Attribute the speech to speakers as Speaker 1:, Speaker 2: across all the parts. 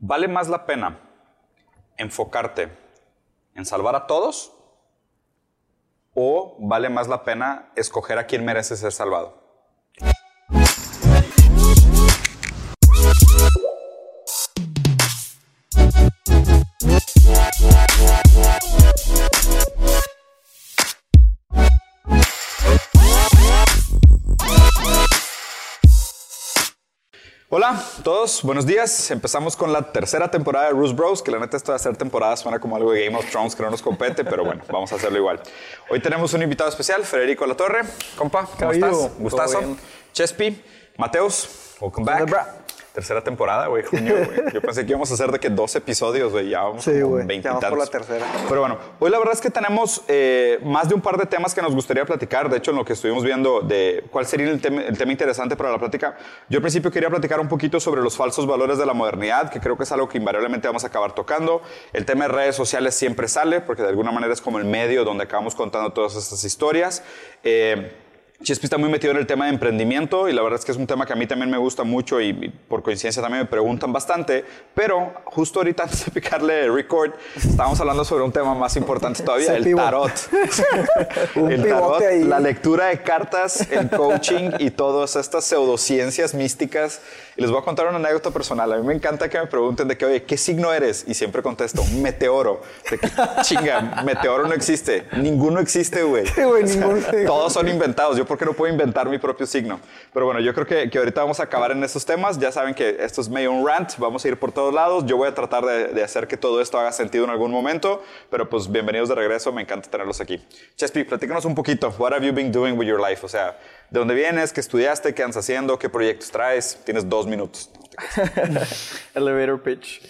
Speaker 1: ¿vale más la pena enfocarte en salvar a todos o vale más la pena escoger a quien merece ser salvado? A todos, buenos días. Empezamos con la tercera temporada de Bruce Bros, que la neta esto de hacer temporada suena como algo de Game of Thrones que no nos compete, pero bueno, vamos a hacerlo igual. Hoy tenemos un invitado especial, Federico Latorre. Compa, ¿cómo estás? Gustazo. Chespi, Mateos, welcome back. Tercera temporada, güey, junio, güey. Yo pensé que íbamos a hacer de que dos episodios, güey. Ya vamos
Speaker 2: Sí, güey.
Speaker 1: 20
Speaker 2: Ya
Speaker 1: y
Speaker 2: vamos por la tercera.
Speaker 1: Pero bueno, hoy la verdad es que tenemos eh, más de un par de temas que nos gustaría platicar. De hecho, en lo que estuvimos viendo de cuál sería el tema, el tema interesante para la plática, yo al principio quería platicar un poquito sobre los falsos valores de la modernidad, que creo que es algo que invariablemente vamos a acabar tocando. El tema de redes sociales siempre sale, porque de alguna manera es como el medio donde acabamos contando todas estas historias. Eh, Chespi está muy metido en el tema de emprendimiento y la verdad es que es un tema que a mí también me gusta mucho y, y por coincidencia también me preguntan bastante, pero justo ahorita antes de picarle record estábamos hablando sobre un tema más importante todavía, el tarot. El tarot, la lectura de cartas, el coaching y todas estas pseudociencias místicas. Y les voy a contar una anécdota personal. A mí me encanta que me pregunten de que, oye, ¿qué signo eres? Y siempre contesto, meteoro. De que, chinga, meteoro no existe. Ninguno existe, güey.
Speaker 2: Güey, ninguno.
Speaker 1: Todos son inventados. Yo, ¿por qué no puedo inventar mi propio signo? Pero bueno, yo creo que, que ahorita vamos a acabar en estos temas. Ya saben que esto es medio un rant. Vamos a ir por todos lados. Yo voy a tratar de, de hacer que todo esto haga sentido en algún momento. Pero pues bienvenidos de regreso. Me encanta tenerlos aquí. Chespi, platícanos un poquito. What have you been doing with your life? O sea, ¿de dónde vienes? ¿Qué estudiaste? ¿Qué andas haciendo? ¿Qué proyectos traes? Tienes dos minutos.
Speaker 3: Elevator pitch.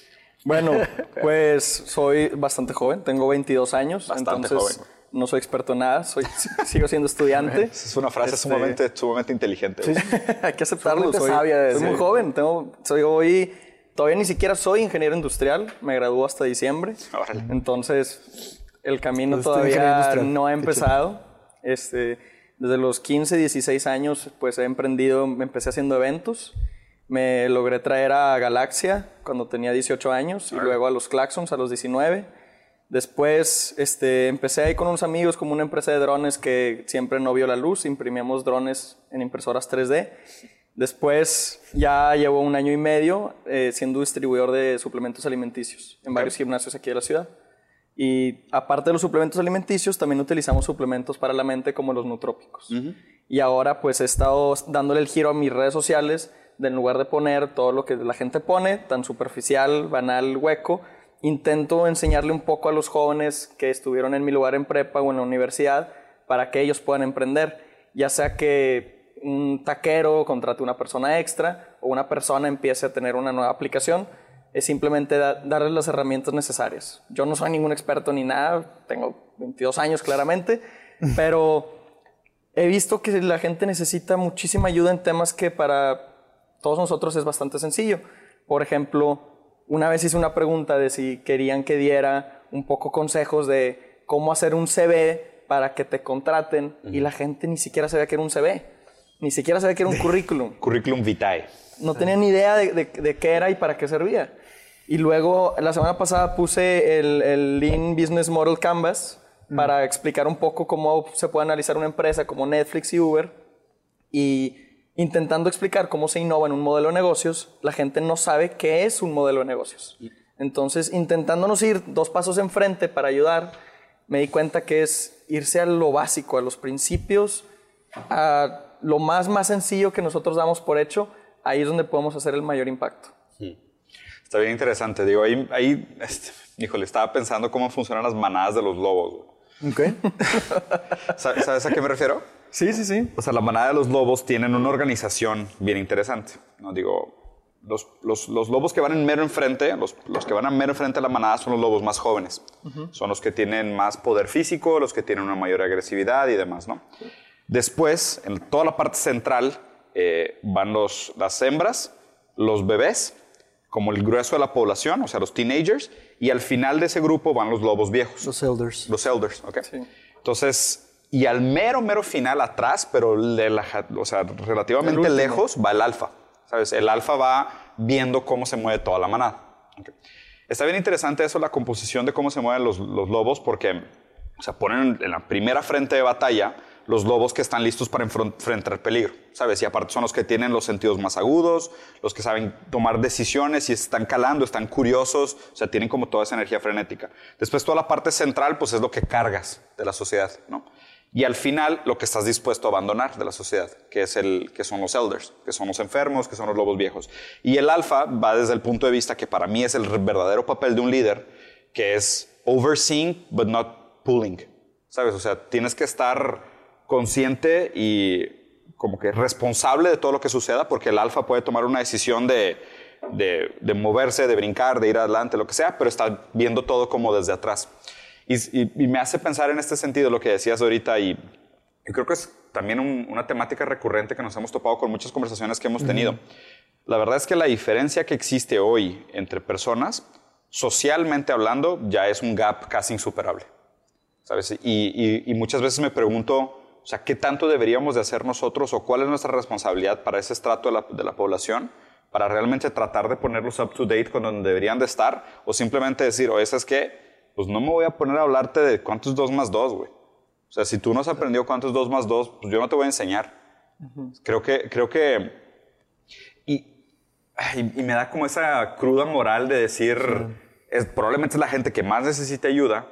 Speaker 3: Bueno, pues soy bastante joven, tengo 22 años,
Speaker 1: Bastante
Speaker 3: entonces
Speaker 1: joven.
Speaker 3: no soy experto en nada, soy, sigo siendo estudiante.
Speaker 1: Esa es una frase
Speaker 3: Este,
Speaker 1: sumamente, sumamente inteligente. güey.
Speaker 3: Hay que aceptarlo, soy,
Speaker 2: sabia de
Speaker 3: soy muy joven, tengo, soy hoy, todavía ni siquiera soy ingeniero industrial, me graduó hasta diciembre,
Speaker 1: Órale.
Speaker 3: entonces el camino todavía
Speaker 2: industrial.
Speaker 3: no ha empezado. Este, desde los 15, 16 años, pues he emprendido, me empecé haciendo eventos. Me logré traer a Galaxia cuando tenía 18 años y luego a los Claxons a los 19. Después este, empecé ahí con unos amigos como una empresa de drones que siempre no vio la luz. Imprimíamos drones en impresoras 3D. Después ya llevo un año y medio eh, siendo distribuidor de suplementos alimenticios en varios gimnasios aquí de la ciudad. Y aparte de los suplementos alimenticios, también utilizamos suplementos para la mente como los nutrópicos. Y ahora pues he estado dándole el giro a mis redes sociales, de en lugar de poner todo lo que la gente pone, tan superficial, banal, hueco, intento enseñarle un poco a los jóvenes que estuvieron en mi lugar en prepa o en la universidad para que ellos puedan emprender. Ya sea que un taquero contrate una persona extra o una persona empiece a tener una nueva aplicación, es simplemente da- darles las herramientas necesarias. Yo no soy ningún experto ni nada, tengo 22 años claramente, pero he visto que la gente necesita muchísima ayuda en temas que para todos nosotros es bastante sencillo. Por ejemplo, una vez hice una pregunta de si querían que diera un poco consejos de cómo hacer un CV para que te contraten y la gente ni siquiera sabía que era un CV, ni siquiera sabía que era un currículum
Speaker 1: Curriculum vitae.
Speaker 3: no tenía ni idea de, de- de qué era y para qué servía. Y luego, la semana pasada puse el, el Lean Business Model Canvas para explicar un poco cómo se puede analizar una empresa como Netflix y Uber. Y intentando explicar cómo se innova en un modelo de negocios, la gente no sabe qué es un modelo de negocios. Entonces, intentándonos ir dos pasos enfrente para ayudar, me di cuenta que es irse a lo básico, a los principios, a lo más, más sencillo que nosotros damos por hecho, ahí es donde podemos hacer el mayor impacto.
Speaker 1: Está bien interesante. Digo, ahí, ahí este, híjole, estaba pensando cómo funcionan las manadas de los lobos.
Speaker 2: Ok.
Speaker 1: ¿Sabes, a qué me refiero?
Speaker 3: Sí, sí, sí.
Speaker 1: O sea, la manada de los lobos tienen una organización bien interesante. ¿no? Digo, los, los- los lobos que van en mero enfrente, los, los que van a mero enfrente de la manada son los lobos más jóvenes. Son los que tienen más poder físico, los que tienen una mayor agresividad y demás, ¿no? Después, en toda la parte central, eh, van los, las hembras, los bebés, como el grueso de la población, o sea, los teenagers, y al final de ese grupo van los lobos viejos.
Speaker 2: Los elders.
Speaker 1: Los elders, ok.
Speaker 3: Sí.
Speaker 1: Entonces, y al mero, mero final atrás, pero de la o sea, relativamente lejos, va el alfa. ¿Sabes? El alfa va viendo cómo se mueve toda la manada. Está bien interesante eso, la composición de cómo se mueven los, los lobos, porque se ponen en la primera frente de batalla los lobos que están listos para enfrentar peligro, ¿sabes? Y aparte son los que tienen los sentidos más agudos, los que saben tomar decisiones y están calando, están curiosos, o sea, tienen como toda esa energía frenética. Después toda la parte central, pues es lo que cargas de la sociedad, ¿no? Y al final, lo que estás dispuesto a abandonar de la sociedad, que, es el, que son los elders, que son los enfermos, que son los lobos viejos. Y el alfa va desde el punto de vista que para mí es el verdadero papel de un líder, que es overseeing, but not pulling. ¿Sabes? O sea, tienes que estar consciente y como que responsable de todo lo que suceda, porque el alfa puede tomar una decisión de, de, moverse, de brincar, de ir adelante, lo que sea, pero está viendo todo como desde atrás. Y, me hace pensar en este sentido lo que decías ahorita y, creo que es también una temática recurrente que nos hemos topado con muchas conversaciones que hemos tenido. La verdad es que la diferencia que existe hoy entre personas, socialmente hablando, ya es un gap casi insuperable. ¿Sabes? Y, y muchas veces me pregunto, o sea, ¿qué tanto deberíamos de hacer nosotros o cuál es nuestra responsabilidad para ese estrato de la, de la población? Para realmente tratar de ponerlos up to date con donde deberían de estar o simplemente decir, o esa es que, pues no me voy a poner a hablarte de cuántos dos más dos, güey. O sea, si tú no has aprendido cuántos dos más dos, pues yo no te voy a enseñar. Creo que, creo que, y, y, me da como esa cruda moral de decir, es, probablemente es la gente que más necesita ayuda,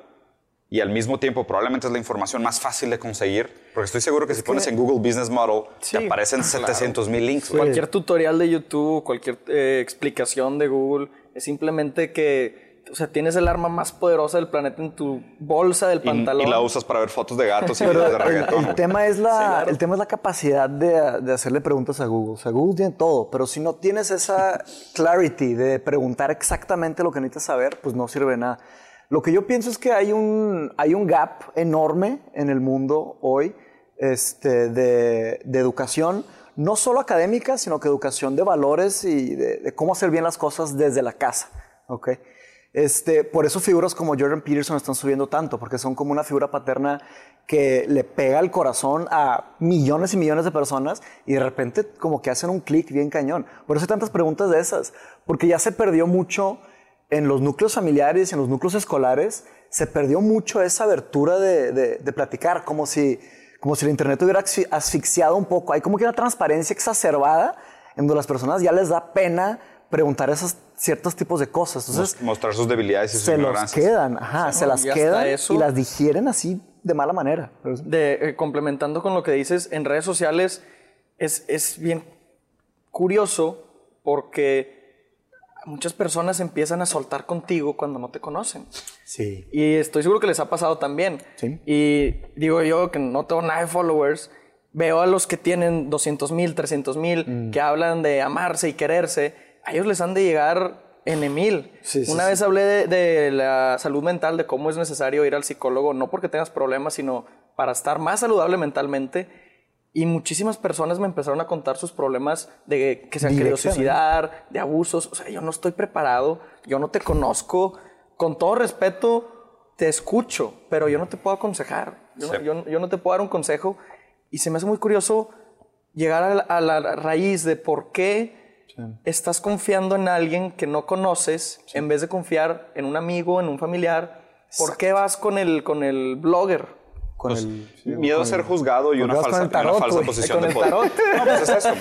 Speaker 1: y al mismo tiempo probablemente es la información más fácil de conseguir, porque estoy seguro que si pones en Google Business Model, te aparecen 700 mil links.
Speaker 3: Cualquier tutorial de YouTube, cualquier eh, explicación de Google, es simplemente que, o sea, tienes el arma más poderosa del planeta en tu bolsa del pantalón.
Speaker 1: Y, la usas para ver fotos de gatos y videos de reggaetón.
Speaker 2: El, tema es la, el tema es la capacidad de, de hacerle preguntas a Google. O sea, Google tiene todo, pero si no tienes esa clarity de preguntar exactamente lo que necesitas saber, pues no sirve de nada. Lo que yo pienso es que hay un, hay un gap enorme en el mundo hoy este, de, educación, no solo académica, sino que educación de valores y de, cómo hacer bien las cosas desde la casa. ¿okay? Este, por eso figuras como Jordan Peterson están subiendo tanto, porque son como una figura paterna que le pega el corazón a millones y millones de personas y de repente como que hacen un clic bien cañón. Por eso hay tantas preguntas de esas, porque ya se perdió mucho en los núcleos familiares, en los núcleos escolares, se perdió mucho esa abertura de, de, platicar, como si, como si el Internet hubiera asfixiado un poco. Hay como que una transparencia exacerbada en donde las personas ya les da pena preguntar esos ciertos tipos de cosas. Entonces,
Speaker 1: Mostrar sus debilidades y sus
Speaker 2: Se los quedan, ajá, se las quedan y las digieren así de mala manera.
Speaker 3: De, eh, complementando con lo que dices, en redes sociales es, es bien curioso porque muchas personas empiezan a soltar contigo cuando no te conocen.
Speaker 2: Sí.
Speaker 3: Y estoy seguro que les ha pasado también.
Speaker 2: Sí.
Speaker 3: Y digo yo que no tengo nada de followers, veo a los que tienen 200 mil, 300 mil, mm. que hablan de amarse y quererse, a ellos les han de llegar en mil. Sí, Una vez hablé de, de, la salud mental, de cómo es necesario ir al psicólogo, no porque tengas problemas, sino para estar más saludable mentalmente. Y muchísimas personas me empezaron a contar sus problemas de que se han querido suicidar, de abusos. O sea, yo no estoy preparado, yo no te conozco. Con todo respeto, te escucho, pero yo no te puedo aconsejar. Yo, no te puedo dar un consejo. Y se me hace muy curioso llegar a la, raíz de por qué estás confiando en alguien que no conoces en vez de confiar en un amigo, en un familiar. ¿Por qué vas con el, con el blogger?
Speaker 1: Con pues, el, miedo a ser juzgado y una falsa, falsa posición de poder. No, pues es eso.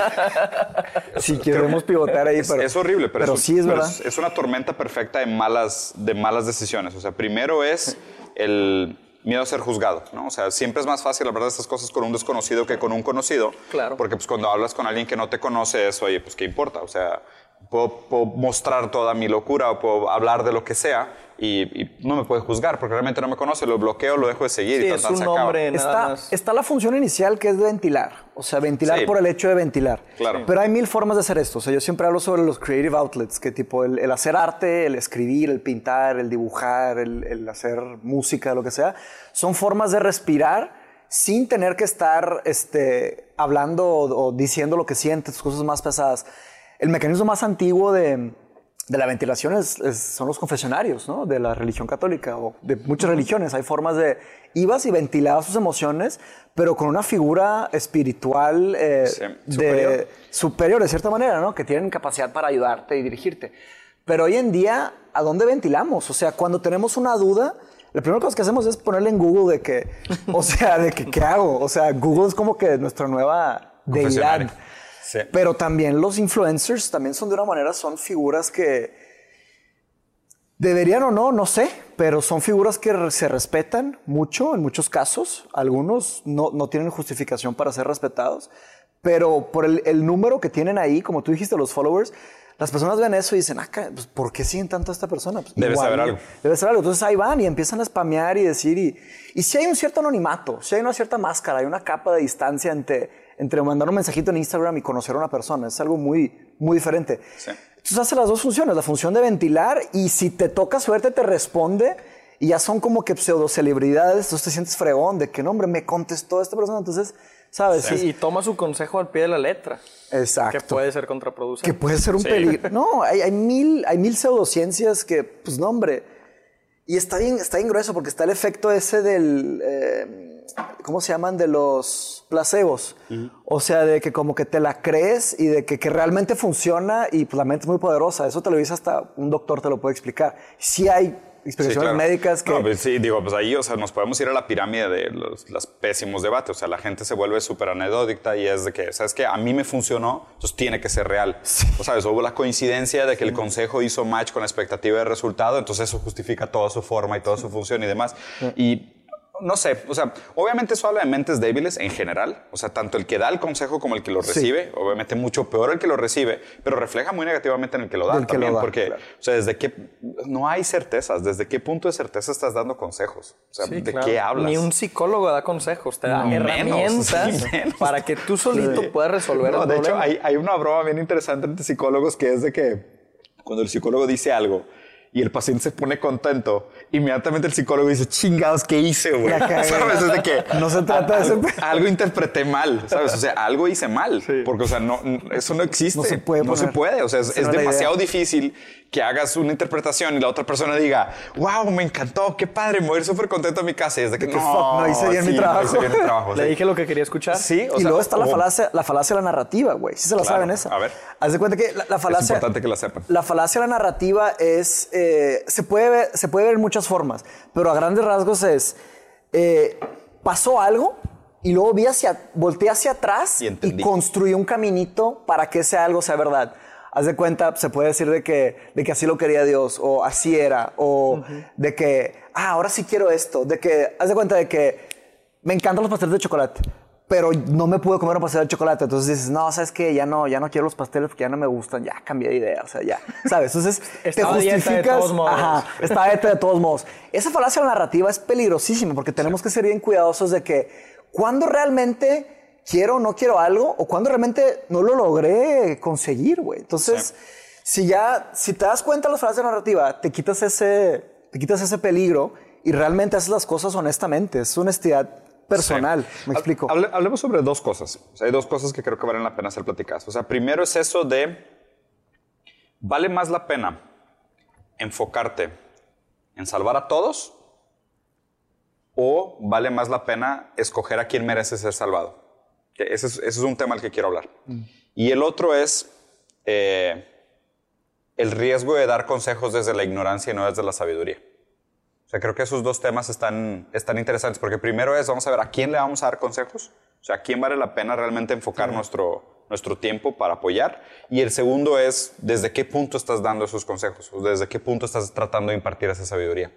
Speaker 2: si queremos pivotar ahí, pero,
Speaker 1: es, horrible, pero,
Speaker 2: pero sí es verdad.
Speaker 1: Es, una tormenta perfecta de malas, de malas decisiones. O sea, primero es el miedo a ser juzgado, ¿no? O sea, siempre es más fácil hablar de estas cosas con un desconocido que con un conocido.
Speaker 3: Claro.
Speaker 1: Porque pues cuando hablas con alguien que no te conoce, eso, oye, pues qué importa. O sea, puedo, puedo mostrar toda mi locura o puedo hablar de lo que sea y, no me puede juzgar porque realmente no me conoce, lo bloqueo, lo dejo de seguir y
Speaker 3: es un nombre,
Speaker 2: está, está, la función inicial que es de ventilar, o sea, ventilar por el hecho de ventilar.
Speaker 1: Claro.
Speaker 2: Pero hay mil formas de hacer esto, o sea, yo siempre hablo sobre los creative outlets, que tipo el, hacer arte, el escribir, el pintar, el dibujar, el, hacer música, lo que sea, son formas de respirar sin tener que estar este, hablando o, o diciendo lo que sientes, cosas más pesadas. El mecanismo más antiguo de de la ventilación son los confesionarios, ¿no? De la religión católica o de muchas religiones. Hay formas de ibas y ventilabas sus emociones, pero con una figura espiritual eh, de, superior. de cierta manera, ¿no? Que tienen capacidad para ayudarte y dirigirte. Pero hoy en día, ¿a dónde ventilamos? O sea, cuando tenemos una duda, la primera cosa que hacemos es ponerle en Google de que, o sea, de que, ¿qué hago? O sea, Google es como que nuestra nueva deidad.
Speaker 1: Sí.
Speaker 2: Pero también los influencers también son de una manera, son figuras que deberían o no, no sé, pero son figuras que se respetan mucho en muchos casos. Algunos no, no tienen justificación para ser respetados, pero por el, el número que tienen ahí, como tú dijiste, los followers, las personas ven eso y dicen, ah, pues, ¿por qué siguen tanto a esta persona? Pues,
Speaker 1: Debe saber algo.
Speaker 2: Debe ser algo. Entonces ahí van y empiezan a spamear y decir. Y, y si hay un cierto anonimato, si hay una cierta máscara, hay una capa de distancia entre, entre mandar un mensajito en Instagram y conocer a una persona. Es algo muy, muy diferente.
Speaker 1: Sí.
Speaker 2: Entonces hace las dos funciones: la función de ventilar y si te toca suerte, te responde. Y ya son como que pseudo celebridades. Entonces te sientes fregón de que no, hombre, me contestó esta persona. Entonces, ¿sabes?
Speaker 3: Sí, y toma su consejo al pie de la letra.
Speaker 2: Exacto.
Speaker 3: Que puede ser contraproducente.
Speaker 2: Que puede ser un
Speaker 1: Sí.
Speaker 2: peligro. No, hay, hay mil, hay mil pseudociencias que, pues no, hombre. Y está bien, está bien grueso porque está el efecto ese del, eh, ¿cómo se llaman? De los placebos. O sea, de que como que te la crees y de que, que realmente funciona y pues la mente es muy poderosa. Eso te lo dice hasta un doctor te lo puede explicar. Sí hay
Speaker 1: Sí,
Speaker 2: explicaciones
Speaker 1: claro.
Speaker 2: médicas que...
Speaker 1: No, pues sí, digo, pues ahí, o sea, nos podemos ir a la pirámide de los, los pésimos debates. O sea, la gente se vuelve súper anecdótica y es de que, ¿sabes qué? A mí me funcionó, entonces tiene que ser real. O sabes, hubo la coincidencia de que el consejo hizo match con la expectativa de resultado, entonces eso justifica toda su forma y toda su función y demás. Y no sé, o sea, obviamente eso habla de mentes débiles en general. O sea, tanto el que da el consejo como el que lo recibe. Obviamente mucho peor el que lo recibe, pero refleja muy negativamente en el que lo da
Speaker 2: Del que lo
Speaker 1: también.
Speaker 2: da,
Speaker 1: porque,
Speaker 2: claro.
Speaker 1: o sea, desde qué... No hay certezas. ¿Desde qué punto de certeza estás dando consejos? O sea,
Speaker 3: Sí,
Speaker 1: ¿de
Speaker 3: claro.
Speaker 1: qué hablas?
Speaker 3: Ni un psicólogo da consejos, te da
Speaker 1: No, menos,
Speaker 3: herramientas
Speaker 1: sí, menos.
Speaker 3: para que tú solito puedas resolver
Speaker 1: No,
Speaker 3: el
Speaker 1: de hecho, hay, hay una broma bien interesante entre psicólogos que es de que cuando el psicólogo dice algo y el paciente se pone contento, inmediatamente el psicólogo dice, chingados, ¿qué hice, güey?
Speaker 2: La.
Speaker 1: ¿Sabes? Es de que
Speaker 2: No se trata de
Speaker 1: algo,
Speaker 2: ese-
Speaker 1: algo interpreté mal, ¿sabes? O sea, algo hice mal. Porque, o sea, no, eso no existe.
Speaker 2: No se puede
Speaker 1: No se
Speaker 2: poner.
Speaker 1: puede. O sea, es, es
Speaker 2: es la
Speaker 1: demasiado
Speaker 2: idea.
Speaker 1: difícil que hagas una interpretación y la otra persona diga, wow, me encantó, qué padre, me voy a ir súper contento a mi casa. Y es de que,
Speaker 2: que,
Speaker 1: no,
Speaker 2: fuck, no hice bien mi
Speaker 1: sí,
Speaker 2: trabajo".
Speaker 1: No hice bien el trabajo.
Speaker 3: Le
Speaker 1: sí.
Speaker 3: dije lo que quería escuchar.
Speaker 1: Sí, o
Speaker 2: y
Speaker 1: sea,
Speaker 2: luego está la
Speaker 1: o-
Speaker 2: falacia, la falacia de la narrativa, güey. Sí se la
Speaker 1: Claro,
Speaker 2: saben esa.
Speaker 1: a ver.
Speaker 2: Haz de cuenta que la, la falacia...
Speaker 1: importante que la sepan.
Speaker 2: La falacia de la narrativa es... eh, se, puede ver, se puede ver en muchas formas, pero a grandes rasgos es... eh, pasó algo y luego vi hacia... Volteé hacia atrás
Speaker 1: Y
Speaker 2: y, construí un caminito para que ese algo sea verdad. Haz de cuenta, se puede decir de que, de que así lo quería Dios, o así era, o de que, ah, ahora sí quiero esto, de que, haz de cuenta de que me encantan los pasteles de chocolate, pero no me pude comer un pastel de chocolate. Entonces dices, no, ¿sabes qué? Ya no, ya no quiero los pasteles porque ya no me gustan, ya cambié de idea, o sea, ya, ¿sabes? Entonces te
Speaker 3: dieta de
Speaker 2: justificas.
Speaker 3: todos modos.
Speaker 2: Ajá, está dieta de todos modos. Esa falacia narrativa es peligrosísima porque tenemos que ser bien cuidadosos de que cuando realmente quiero o no quiero algo o cuando realmente no lo logré conseguir, güey. Entonces, si ya, si te das cuenta de la narrativa, te quitas ese, te quitas ese peligro y realmente haces las cosas honestamente. Es honestidad personal.
Speaker 1: Sí.
Speaker 2: Me explico.
Speaker 1: Hable- hablemos sobre dos cosas. O sea, hay dos cosas que creo que valen la pena ser platicadas. O sea, primero es eso de, ¿vale más la pena enfocarte en salvar a todos o vale más la pena escoger a quién merece ser salvado? Ese, es, ese es un tema al que quiero hablar. Y el otro es eh, el riesgo de dar consejos desde la ignorancia y no desde la sabiduría. O sea, creo que esos dos temas están, están interesantes porque primero es, vamos a ver, ¿a quién le vamos a dar consejos? O sea, ¿a quién vale la pena realmente enfocar nuestro, nuestro tiempo para apoyar? Y el segundo es, ¿desde qué punto estás dando esos consejos? O ¿Desde qué punto estás tratando de impartir esa sabiduría?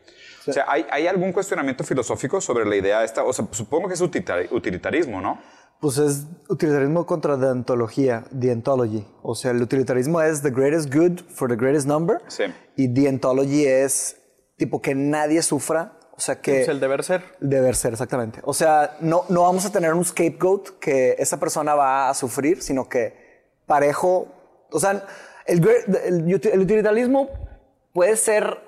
Speaker 1: O sea, ¿hay, ¿hay algún cuestionamiento filosófico sobre la idea esta? O sea, supongo que es utilitari- utilitarismo, ¿no?
Speaker 2: Pues es utilitarismo contra deontología, deontology. O sea, el utilitarismo es the greatest good for the greatest number.
Speaker 1: Sí.
Speaker 2: Y deontology es tipo que nadie sufra. O sea, que...
Speaker 3: Es el deber ser.
Speaker 2: Deber ser, exactamente. O sea, no, no vamos a tener un scapegoat que esa persona va a sufrir, sino que parejo. O sea, el, el utilitarismo puede ser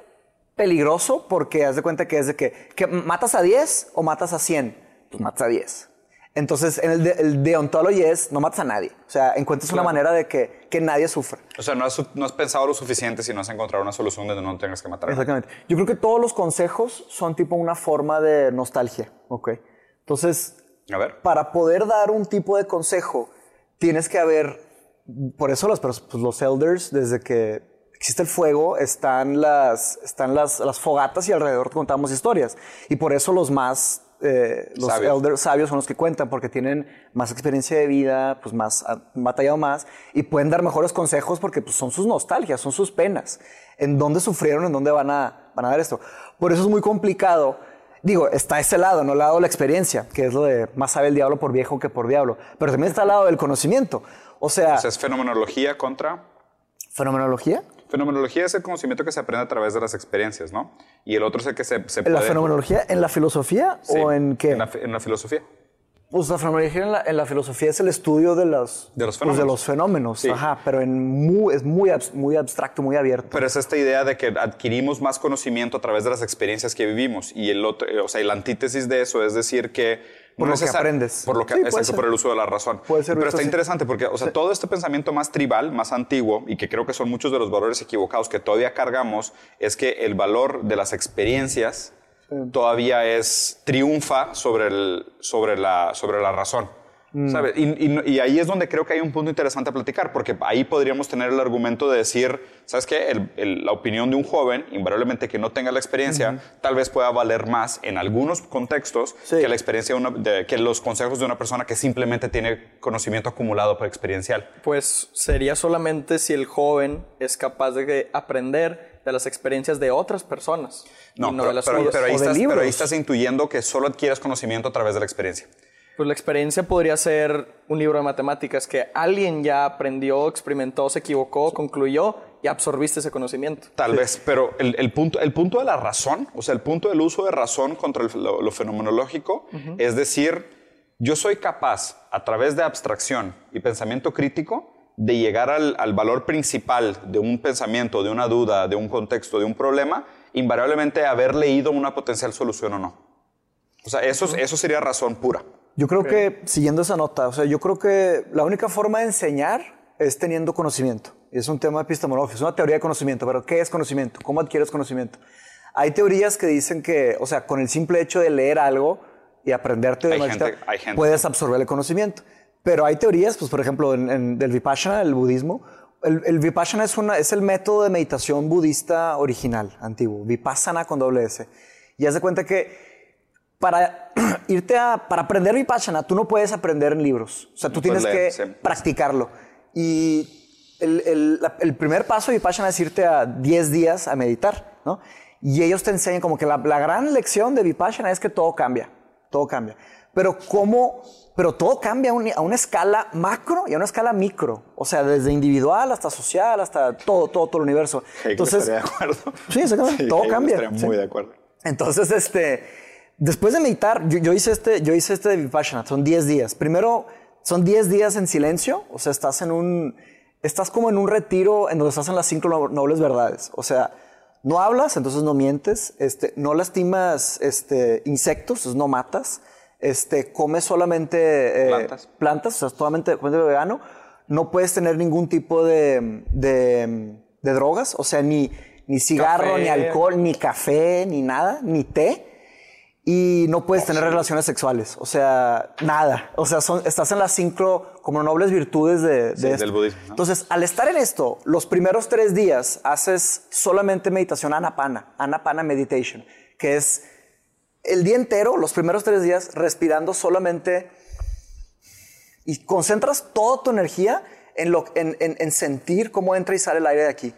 Speaker 2: peligroso porque haz de cuenta que es de que, que matas a 10 o matas a 100. Pues matas a 10. Entonces, en el, de, el deontology es no matas a nadie. O sea, encuentras una manera de que, que nadie sufra.
Speaker 1: O sea, no has, no has pensado lo suficiente si no has encontrado una solución donde no tengas que matar a nadie.
Speaker 2: Exactamente. Yo creo que todos los consejos son tipo una forma de nostalgia. Ok. Entonces,
Speaker 1: A ver.
Speaker 2: para poder dar un tipo de consejo, tienes que haber, por eso los, pues, los elders, desde que, existe el fuego, están las, están las, las fogatas y alrededor contamos historias. Y por eso los más eh, los
Speaker 1: Sabios.
Speaker 2: elders sabios son los que cuentan porque tienen más experiencia de vida, pues más, han batallado más y pueden dar mejores consejos porque pues, son sus nostalgias, son sus penas. En dónde sufrieron, en dónde van a, van a dar esto. Por eso es muy complicado. Digo, está ese lado, no el lado de la experiencia, que es lo de más sabe el diablo por viejo que por diablo. Pero también está el lado del conocimiento. O sea,
Speaker 1: O sea, es fenomenología contra...
Speaker 2: fenomenología.
Speaker 1: Fenomenología es el conocimiento que se aprende a través de las experiencias, ¿no? Y el otro es el que se, se
Speaker 2: ¿En la
Speaker 1: puede-
Speaker 2: fenomenología? ¿En la filosofía
Speaker 1: Sí,
Speaker 2: o en qué?
Speaker 1: En la, fi- en la filosofía.
Speaker 2: Pues la fenomenología en la, en la filosofía es el estudio de, las,
Speaker 1: De los
Speaker 2: pues,
Speaker 1: fenómenos.
Speaker 2: de los fenómenos.
Speaker 1: Sí.
Speaker 2: Ajá, pero en muy, es muy, muy abstracto, muy abierto.
Speaker 1: Pero es esta idea de que adquirimos más conocimiento a través de las experiencias que vivimos. Y el otro, eh, o sea, y la antítesis de eso es decir que...
Speaker 2: Por
Speaker 1: no
Speaker 2: lo que aprendes.
Speaker 1: Por lo que,
Speaker 2: Sí,
Speaker 1: exacto, por el uso de la razón.
Speaker 2: Puede ser
Speaker 1: Pero está
Speaker 2: así.
Speaker 1: interesante porque, o sea, todo este pensamiento más tribal, más antiguo, y que creo que son muchos de los valores equivocados que todavía cargamos, es que el valor de las experiencias todavía es triunfa sobre, el, sobre, la, sobre la razón.
Speaker 2: Mm.
Speaker 1: ¿sabes? Y, y- y ahí es donde creo que hay un punto interesante a platicar, porque ahí podríamos tener el argumento de decir, ¿sabes qué? El- el- la opinión de un joven, invariablemente que no tenga la experiencia, tal vez pueda valer más en algunos contextos
Speaker 2: Sí.
Speaker 1: que la experiencia de una- de- que los consejos de una persona que simplemente tiene conocimiento acumulado por experiencial.
Speaker 3: Pues sería solamente si el joven es capaz de aprender de las experiencias de otras personas
Speaker 1: No, pero,
Speaker 3: de las
Speaker 1: pero- pero ahí
Speaker 2: O de
Speaker 1: estás, pero ahí estás intuyendo que solo adquieres conocimiento a través de la experiencia.
Speaker 3: Pues la experiencia podría ser un libro de matemáticas que alguien ya aprendió, experimentó, se equivocó, concluyó y absorbiste ese conocimiento.
Speaker 1: Tal vez, pero el, el punto, el punto de la razón, o sea, el punto del uso de razón contra el- lo, lo fenomenológico, es decir, yo soy capaz, a través de abstracción y pensamiento crítico, de llegar al, al valor principal de un pensamiento, de una duda, de un contexto, de un problema, invariablemente haber leído una potencial solución o no. O sea, eso, es- eso sería razón pura.
Speaker 2: Yo creo que, siguiendo esa nota, o sea, yo creo que la única forma de enseñar es teniendo conocimiento. Es un tema epistemológico, es una teoría de conocimiento, pero ¿qué es conocimiento? ¿Cómo adquieres conocimiento? Hay teorías que dicen que, o sea, con el simple hecho de leer algo y aprenderte de
Speaker 1: Hay
Speaker 2: una
Speaker 1: gente-
Speaker 2: manera,
Speaker 1: hay gente.
Speaker 2: puedes absorber el conocimiento. Pero hay teorías, pues por ejemplo, en, en- del Vipassana, el budismo, el, el Vipassana es, una, es el método de meditación budista original, antiguo, Vipassana con doble S. Y haz de cuenta que para irte a, para aprender Vipassana, tú no puedes aprender en libros. O sea, tú
Speaker 1: No
Speaker 2: tienes
Speaker 1: leer,
Speaker 2: que
Speaker 1: sí.
Speaker 2: practicarlo. Y el, el- la- el primer paso de Vipassana es irte a 10 días a meditar, ¿no? Y ellos te enseñan como que la, la gran lección de Vipassana es que todo cambia, todo cambia. Pero cómo, pero todo cambia a, un- a una escala macro y a una escala micro. O sea, desde individual hasta social, hasta todo, todo, todo el universo. Entonces,
Speaker 1: estaría de acuerdo.
Speaker 2: Sí, exactamente. Todo
Speaker 1: Hegel
Speaker 2: cambia.
Speaker 1: estaría
Speaker 2: Sí.
Speaker 1: muy de acuerdo.
Speaker 2: Entonces, este, después de meditar, yo, yo hice este, yo hice este de Vipassana, son 10 días. Primero, son 10 días en silencio, o sea, estás en un, estás como en un retiro en donde estás en las cinco no- nobles verdades. O sea, no hablas, entonces no mientes, este, no lastimas este, insectos, entonces no matas, este, comes solamente eh,
Speaker 1: Plantas.
Speaker 2: plantas, o sea, es totalmente, totalmente vegano. No puedes tener ningún tipo de, de, de drogas, o sea, ni, ni cigarro,
Speaker 3: Café.
Speaker 2: ni alcohol, ni café, ni nada, ni té. Y no puedes tener relaciones sexuales, o sea, nada. O sea, son, estás en las cinco como nobles virtudes de, de
Speaker 1: Sí,
Speaker 2: esto.
Speaker 1: del budismo, ¿no?
Speaker 2: Entonces, al estar en esto, los primeros tres días haces solamente meditación anapana, anapana meditation, que es el día entero, los primeros tres días, respirando solamente y concentras toda tu energía en, lo, en, en- en sentir cómo entra y sale el aire de aquí.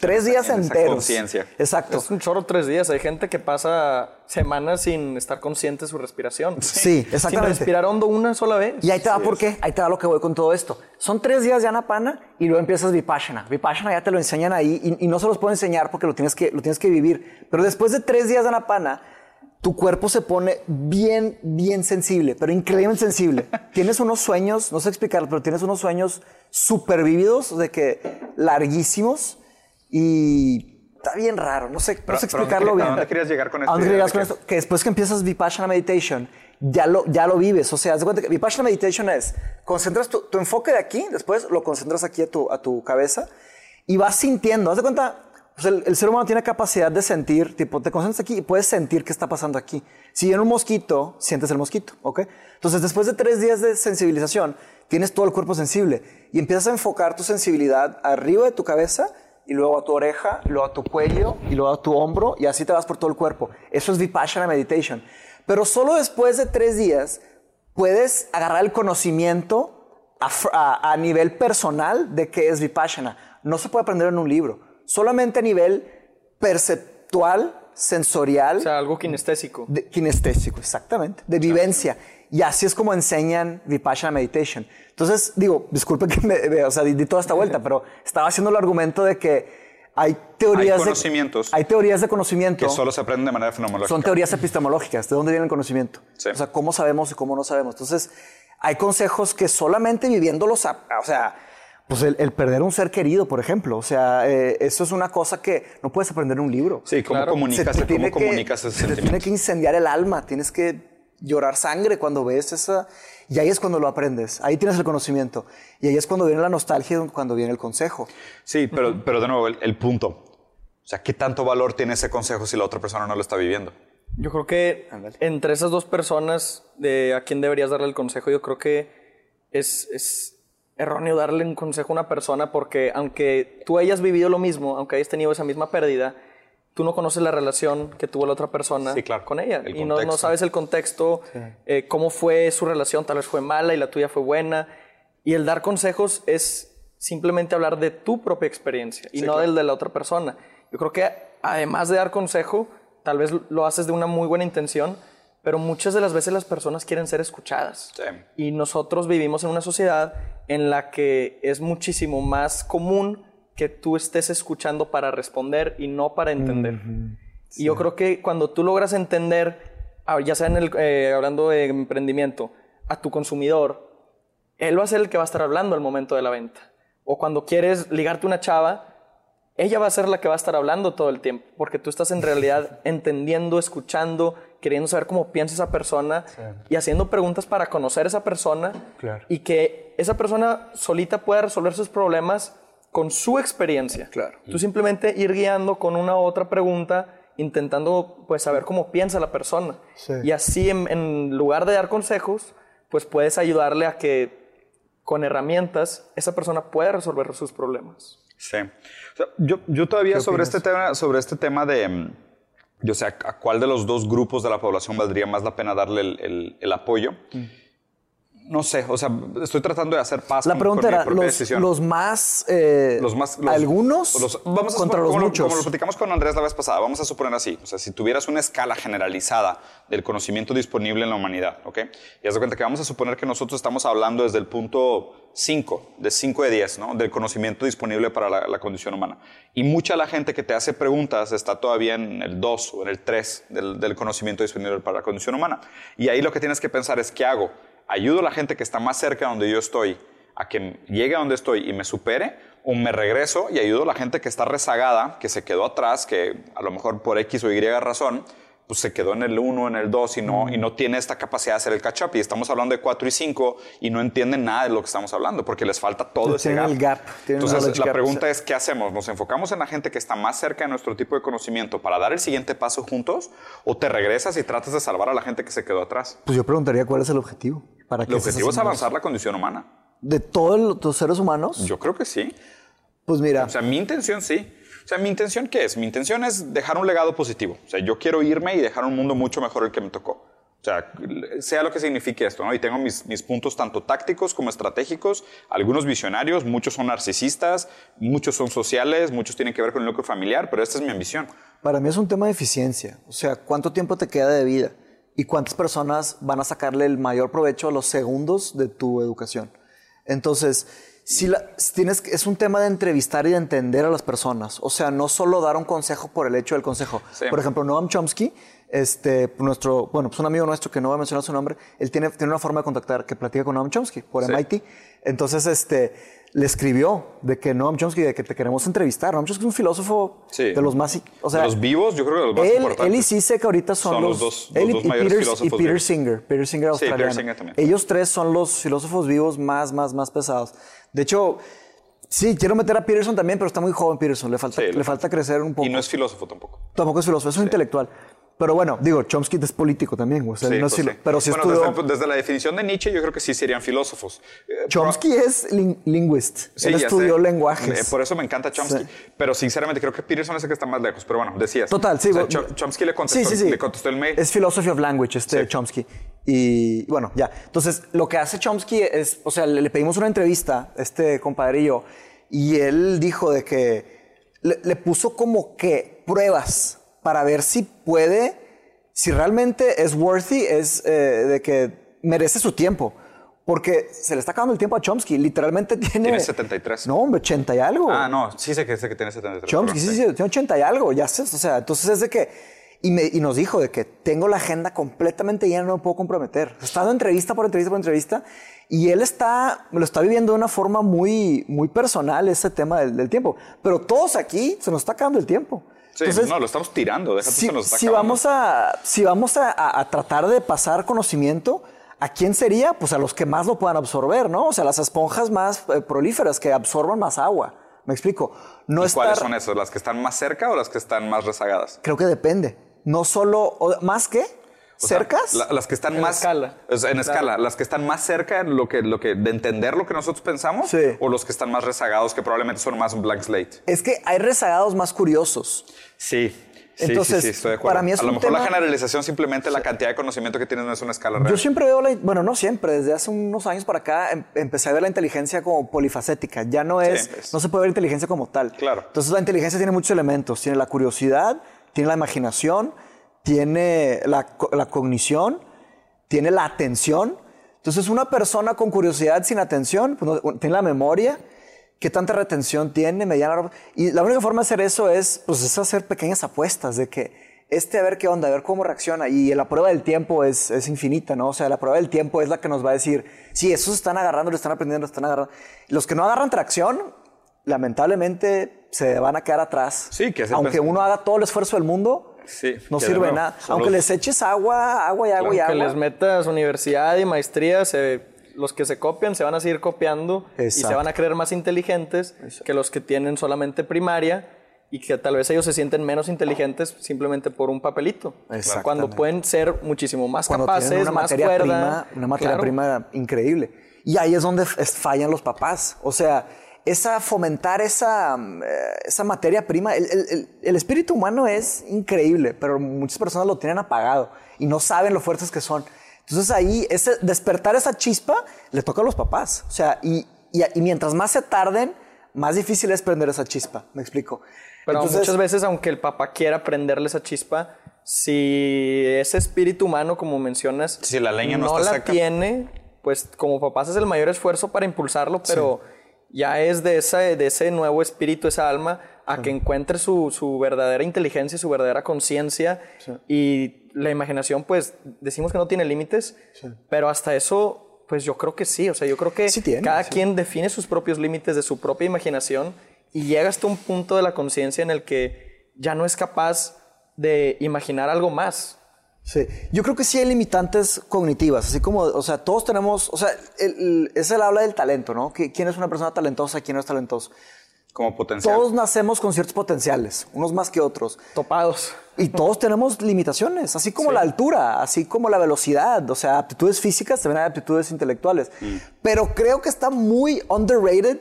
Speaker 2: Tres días
Speaker 1: en
Speaker 2: enteros.
Speaker 1: conciencia.
Speaker 2: Exacto.
Speaker 3: Es un chorro tres días. Hay gente que pasa semanas sin estar consciente de su respiración.
Speaker 2: Sí,
Speaker 3: Sin
Speaker 2: exactamente.
Speaker 3: respirar hondo una sola vez.
Speaker 2: Y ahí te va por qué, ahí te va lo que voy con todo esto. Son tres días de Anapana y luego empiezas Vipassana. Vipassana ya te lo enseñan ahí y, y no se los puedo enseñar porque lo tienes, que, lo tienes que vivir. Pero después de tres días de Anapana, tu cuerpo se pone bien, bien sensible, pero increíblemente sensible. tienes unos sueños, no sé explicarlo, pero tienes unos sueños súper vívidos, de que larguísimos y está bien raro. No sé, no
Speaker 1: Pero-
Speaker 2: sé
Speaker 1: pero ¿a dónde
Speaker 2: explicarlo
Speaker 1: quería-
Speaker 2: bien.
Speaker 1: a dónde querías llegar con
Speaker 2: ¿A
Speaker 1: esta
Speaker 2: dónde con esto? que después que empiezas Vipassana Meditation, ya lo, ya lo vives. O sea, haz de cuenta que Vipassana Meditation es, concentras tu, tu enfoque de aquí, después lo concentras aquí a tu, a tu cabeza y vas sintiendo. Haz de cuenta Pues el, el ser humano tiene capacidad de sentir, tipo, te concentras aquí y puedes sentir qué está pasando aquí. Si viene un mosquito, sientes el mosquito, ¿ok? Entonces, después de tres días de sensibilización, tienes todo el cuerpo sensible y empiezas a enfocar tu sensibilidad arriba de tu cabeza y luego a tu oreja, luego a tu cuello y luego a tu hombro y así te vas por todo el cuerpo. Eso es Vipassana Meditation. Pero solo después de tres días puedes agarrar el conocimiento a, a- a nivel personal de qué es Vipassana. No se puede aprender en un libro, solamente a nivel perceptual, sensorial,
Speaker 3: O sea, algo kinestésico.
Speaker 2: de- kinestésico, exactamente, de vivencia. Y así es como enseñan Vipassana Meditation. Entonces, digo, disculpe que me, me- o sea, di, di toda esta vuelta, pero estaba haciendo el argumento de que hay teorías
Speaker 1: Hay conocimientos
Speaker 2: de hay teorías de conocimiento.
Speaker 1: Que solo se aprenden de manera fenomenológica.
Speaker 2: Son teorías epistemológicas, ¿de dónde viene el conocimiento?
Speaker 1: Sí.
Speaker 2: O sea, cómo sabemos y cómo no sabemos. Entonces, hay consejos que solamente viviéndolos, a- o sea, pues el, el perder un ser querido, por ejemplo, o sea, eh, eso es una cosa que no puedes aprender en un libro.
Speaker 1: Sí, cómo
Speaker 3: Claro.
Speaker 1: comunicas,
Speaker 2: Se te
Speaker 1: cómo
Speaker 2: tiene que-
Speaker 1: comunicas ese
Speaker 2: se te tiene que incendiar el alma, tienes que llorar sangre cuando ves esa... Y ahí es cuando lo aprendes, ahí tienes el conocimiento. Y ahí es cuando viene la nostalgia, y cuando viene el consejo.
Speaker 1: Sí, pero, pero de nuevo, el, el punto. O sea, ¿qué tanto valor tiene ese consejo si la otra persona no lo está viviendo?
Speaker 3: Yo creo que entre esas dos personas de a quién deberías darle el consejo, yo creo que es, es erróneo darle un consejo a una persona porque aunque tú hayas vivido lo mismo, aunque hayas tenido esa misma pérdida, tú no conoces la relación que tuvo la otra persona
Speaker 1: Sí, claro.
Speaker 3: con ella.
Speaker 1: El
Speaker 3: y no, no sabes el contexto, eh, cómo fue su relación, tal vez fue mala y la tuya fue buena. Y el dar consejos es simplemente hablar de tu propia experiencia y no del de la otra persona. Yo creo que además de dar consejo, tal vez lo haces de una muy buena intención, pero muchas de las veces las personas quieren ser escuchadas.
Speaker 1: Sí.
Speaker 3: Y nosotros vivimos en una sociedad en la que es muchísimo más común que tú estés escuchando para responder y no para entender. Y yo creo que cuando tú logras entender, ah, ya sea en el, eh, hablando de emprendimiento, a tu consumidor, él va a ser el que va a estar hablando al momento de la venta. O cuando quieres ligarte una chava, ella va a ser la que va a estar hablando todo el tiempo, porque tú estás en realidad entendiendo, escuchando, queriendo saber cómo piensa esa persona y haciendo preguntas para conocer a esa persona
Speaker 2: Claro.
Speaker 3: y que esa persona solita pueda resolver sus problemas con su experiencia.
Speaker 2: Claro.
Speaker 3: Tú simplemente ir guiando con una u otra pregunta, intentando pues saber cómo piensa la persona.
Speaker 2: Sí.
Speaker 3: Y así en, en lugar de dar consejos, pues puedes ayudarle a que con herramientas esa persona pueda resolver sus problemas.
Speaker 1: Sí. O sea, yo, yo todavía sobre este, tema, sobre este tema de, mm, yo sé, a cuál de los dos grupos de la población valdría más la pena darle el, el- el apoyo. No sé, o sea, estoy tratando de hacer paz
Speaker 2: La
Speaker 1: con,
Speaker 2: pregunta
Speaker 1: con mi
Speaker 2: era,
Speaker 1: propia
Speaker 2: los,
Speaker 1: decisión.
Speaker 2: los más... eh,
Speaker 1: Los más, los-
Speaker 2: algunos
Speaker 1: los- vamos a
Speaker 2: contra
Speaker 1: suponer-
Speaker 2: los
Speaker 1: como, lo-
Speaker 2: muchos.
Speaker 1: Como lo platicamos con Andrés la vez pasada, vamos a suponer así. O sea, si tuvieras una escala generalizada del conocimiento disponible en la humanidad, ¿ok? Y haz de cuenta que vamos a suponer que nosotros estamos hablando desde el punto 5, de 5 de 10, ¿no? Del conocimiento disponible para la, la condición humana. Y mucha de la gente que te hace preguntas está todavía en el 2 o en el 3 del, del conocimiento disponible para la condición humana. Y ahí lo que tienes que pensar es, ¿qué hago? ¿Ayudo a la gente que está más cerca de donde yo estoy a que llegue a donde estoy y me supere? ¿O me regreso y ayudo a la gente que está rezagada, que se quedó atrás, que a lo mejor por X o Y razón, pues se quedó en el 1, en el 2 y no, y no tiene esta capacidad de hacer el catch-up? Y estamos hablando de 4 y 5 y no entienden nada de lo que estamos hablando porque les falta todo ese gap.
Speaker 2: el gap,
Speaker 1: Entonces, la
Speaker 2: gap,
Speaker 1: pregunta es, ¿qué hacemos? ¿Nos enfocamos en la gente que está más cerca de nuestro tipo de conocimiento para dar el siguiente paso juntos? ¿O te regresas y tratas de salvar a la gente que se quedó atrás?
Speaker 2: Pues yo preguntaría cuál es el objetivo. ¿Para
Speaker 1: El objetivo es avanzar la condición humana.
Speaker 2: ¿De todos los seres humanos?
Speaker 1: Yo creo que sí.
Speaker 2: Pues mira,
Speaker 1: O sea, mi intención sí. O sea, mi intención qué es? Mi intención es dejar un legado positivo. O sea, yo quiero irme y dejar un mundo mucho mejor el que me tocó. O sea, sea lo que signifique esto, ¿no? Y tengo mis, mis puntos tanto tácticos como estratégicos, algunos visionarios, muchos son narcisistas, muchos son sociales, muchos tienen que ver con el núcleo familiar, pero esta es mi ambición.
Speaker 2: para mí es un tema de eficiencia. O sea, ¿cuánto tiempo te queda de vida? ¿Y cuántas personas van a sacarle el mayor provecho a los segundos de tu educación? Entonces, si la- tienes, es un tema de entrevistar y de entender a las personas. O sea, no solo dar un consejo por el hecho del consejo.
Speaker 1: Sí.
Speaker 2: Por ejemplo, Noam Chomsky, este, nuestro, bueno, pues un amigo nuestro que no voy a mencionar su nombre, él tiene, tiene una forma de contactar que platica con Noam Chomsky por
Speaker 1: Sí.
Speaker 2: MIT. Entonces, este, le escribió de que Noam Chomsky, de que te queremos entrevistar. Noam Chomsky es un filósofo
Speaker 1: Sí.
Speaker 2: de los más, o sea,
Speaker 1: De los vivos, yo creo que de los más
Speaker 2: él,
Speaker 1: importantes.
Speaker 2: él y Zizek ahorita son,
Speaker 1: Son
Speaker 2: los,
Speaker 1: los dos- los dos
Speaker 2: y
Speaker 1: mayores
Speaker 2: Peter, y
Speaker 1: filósofos
Speaker 2: Peter
Speaker 1: vivos.
Speaker 2: Singer, Peter Singer
Speaker 1: Sí, Peter
Speaker 2: australiano.
Speaker 1: Singer también.
Speaker 2: Ellos tres son los filósofos vivos más, más, más pesados. De hecho, Sí, quiero meter a Peterson también, pero está muy joven Peterson. Le falta, le falta crecer un poco.
Speaker 1: Y no es filósofo tampoco.
Speaker 2: Tampoco es filósofo, es un intelectual. Pero bueno, digo, Chomsky es político también. O sea, no es
Speaker 1: pues
Speaker 2: filo- Pero sí
Speaker 1: bueno,
Speaker 2: estudió-
Speaker 1: desde, desde la definición de Nietzsche, yo creo que sí serían filósofos. Eh,
Speaker 2: Chomsky es lin- linguist.
Speaker 1: Sí,
Speaker 2: Él estudió
Speaker 1: sé.
Speaker 2: lenguajes.
Speaker 1: Eh, Por eso me encanta Chomsky.
Speaker 2: Sí.
Speaker 1: Pero sinceramente creo que Peterson es el que está más lejos. Pero bueno, decías.
Speaker 2: Total, sí.
Speaker 1: O sea, Chomsky le contestó,
Speaker 2: Sí, sí, sí.
Speaker 1: le contestó el mail.
Speaker 2: Es Philosophy of Language, este
Speaker 1: Sí.
Speaker 2: Chomsky. Y bueno, ya. Entonces, lo que hace Chomsky es, o sea, le, le pedimos una entrevista, este compadre y yo, y él dijo de que le, le puso como que pruebas para ver si puede, si realmente es worthy, es eh, de que merece su tiempo. Porque se le está acabando el tiempo a Chomsky. Literalmente tiene.
Speaker 1: Tiene 73.
Speaker 2: No, hombre, 80 y algo.
Speaker 1: Ah, no, sí sé que, sé que tiene 73.
Speaker 2: Chomsky, sí, sí, tiene 80 y algo, ya sé, o sea, entonces es de que, y, me- y nos dijo de que tengo la agenda completamente llena, no me puedo comprometer. Está dando entrevista por entrevista por entrevista, y él está, lo está viviendo de una forma muy, muy personal ese tema del, del tiempo. Pero todos aquí se nos está acabando el tiempo.
Speaker 1: Sí,
Speaker 2: Entonces,
Speaker 1: no, lo estamos tirando. Déjate,
Speaker 2: si,
Speaker 1: nos
Speaker 2: si vamos, a, si vamos a, tratar de pasar conocimiento, ¿a quién sería? Pues a los que más lo puedan absorber, ¿no? O sea, las esponjas más eh, prolíferas que absorban más agua. ¿Me explico? No
Speaker 1: ¿Y cuáles son esas? ¿Las que están más cerca o las que están más rezagadas?
Speaker 2: Creo que depende. No solo, o- ¿más qué?
Speaker 1: O sea,
Speaker 2: ¿Cercas?
Speaker 1: la- las que están
Speaker 3: En
Speaker 1: más.
Speaker 3: escala.
Speaker 1: o sea, en escala. Las que están más cerca en lo que, lo que, de entender lo que nosotros pensamos.
Speaker 2: Sí.
Speaker 1: O los que están más rezagados, que probablemente son más un blank slate.
Speaker 2: Es que hay rezagados más curiosos.
Speaker 1: Sí. Sí,
Speaker 2: Entonces,
Speaker 1: sí, sí, estoy de acuerdo.
Speaker 2: para mí es
Speaker 1: A lo
Speaker 2: un
Speaker 1: mejor la
Speaker 2: tema-
Speaker 1: generalización simplemente la cantidad de conocimiento que tienes no es una escala real.
Speaker 2: Yo siempre veo la, bueno, no siempre, desde hace unos años para acá em- empecé a ver la inteligencia como polifacética. Ya no es,
Speaker 1: Sí, es-
Speaker 2: no se puede ver inteligencia como tal.
Speaker 1: Claro.
Speaker 2: Entonces la inteligencia tiene muchos elementos. Tiene la curiosidad, tiene la imaginación, tiene la, la cognición, tiene la atención. Entonces una persona con curiosidad sin atención, pues, no- tiene la memoria. ¿Qué tanta retención tiene? Mediana. Y la única forma de hacer eso es, pues, es hacer pequeñas apuestas de que este a ver qué onda, a ver cómo reacciona. Y la prueba del tiempo es, es infinita, ¿no? O sea, la prueba del tiempo es la que nos va a decir, sí, esos están agarrando, lo están aprendiendo, lo están agarrando. Los que no agarran tracción, lamentablemente se van a quedar atrás.
Speaker 1: Sí, que
Speaker 2: Aunque uno haga todo el esfuerzo del mundo,
Speaker 1: Sí,
Speaker 2: no sirve de nada.
Speaker 1: son
Speaker 2: Aunque
Speaker 1: los-
Speaker 2: les eches agua, agua y agua y
Speaker 3: Aunque
Speaker 2: agua.
Speaker 3: les metas universidad y maestría, se- los que se copian se van a seguir copiando y se
Speaker 2: Exacto.
Speaker 3: van a creer más inteligentes que los que tienen solamente primaria y que tal vez ellos se sienten menos inteligentes simplemente por un papelito. Cuando pueden ser muchísimo más
Speaker 2: cuando
Speaker 3: capaces,
Speaker 2: una
Speaker 3: más
Speaker 2: materia
Speaker 3: cuerda.
Speaker 2: prima, una materia
Speaker 3: Claro.
Speaker 2: prima increíble. Y ahí es donde fallan los papás. O sea, esa fomentar esa, mm, eh, esa materia prima, el, el- el- espíritu humano es increíble, pero muchas personas lo tienen apagado y no saben lo fuertes que son. Entonces ahí, ese, despertar esa chispa le toca a los papás. O sea, y, y- y mientras más se tarden, más difícil es prender esa chispa. ¿Me explico?
Speaker 3: Pero
Speaker 2: Entonces-
Speaker 3: muchas veces, aunque el papá quiera prenderle esa chispa, si ese espíritu humano, como mencionas,
Speaker 1: Si la leña no está
Speaker 3: la
Speaker 1: seca.
Speaker 3: tiene, pues como papás es el mayor esfuerzo para impulsarlo, pero ya es de ese, de ese nuevo espíritu, esa alma, a que encuentre su, su verdadera inteligencia, su verdadera conciencia. Y la imaginación, pues decimos que no tiene límites, pero hasta eso, pues yo creo que sí, o sea, yo creo que
Speaker 2: Sí tiene,
Speaker 3: cada quien define sus propios límites de su propia imaginación y llega hasta un punto de la conciencia en el que ya no es capaz de imaginar algo más.
Speaker 2: Sí, yo creo que sí hay limitantes cognitivas, así como, o sea, todos tenemos, o sea, el, el- es el habla del talento, ¿no? Que- ¿Quién es una persona talentosa, quién no es talentoso?
Speaker 1: Como potencial.
Speaker 2: Todos nacemos con ciertos potenciales, unos más que otros,
Speaker 3: Topados.
Speaker 2: y todos tenemos limitaciones, así como la altura, así como la velocidad, o sea, aptitudes físicas, también hay aptitudes intelectuales, pero creo que está muy underrated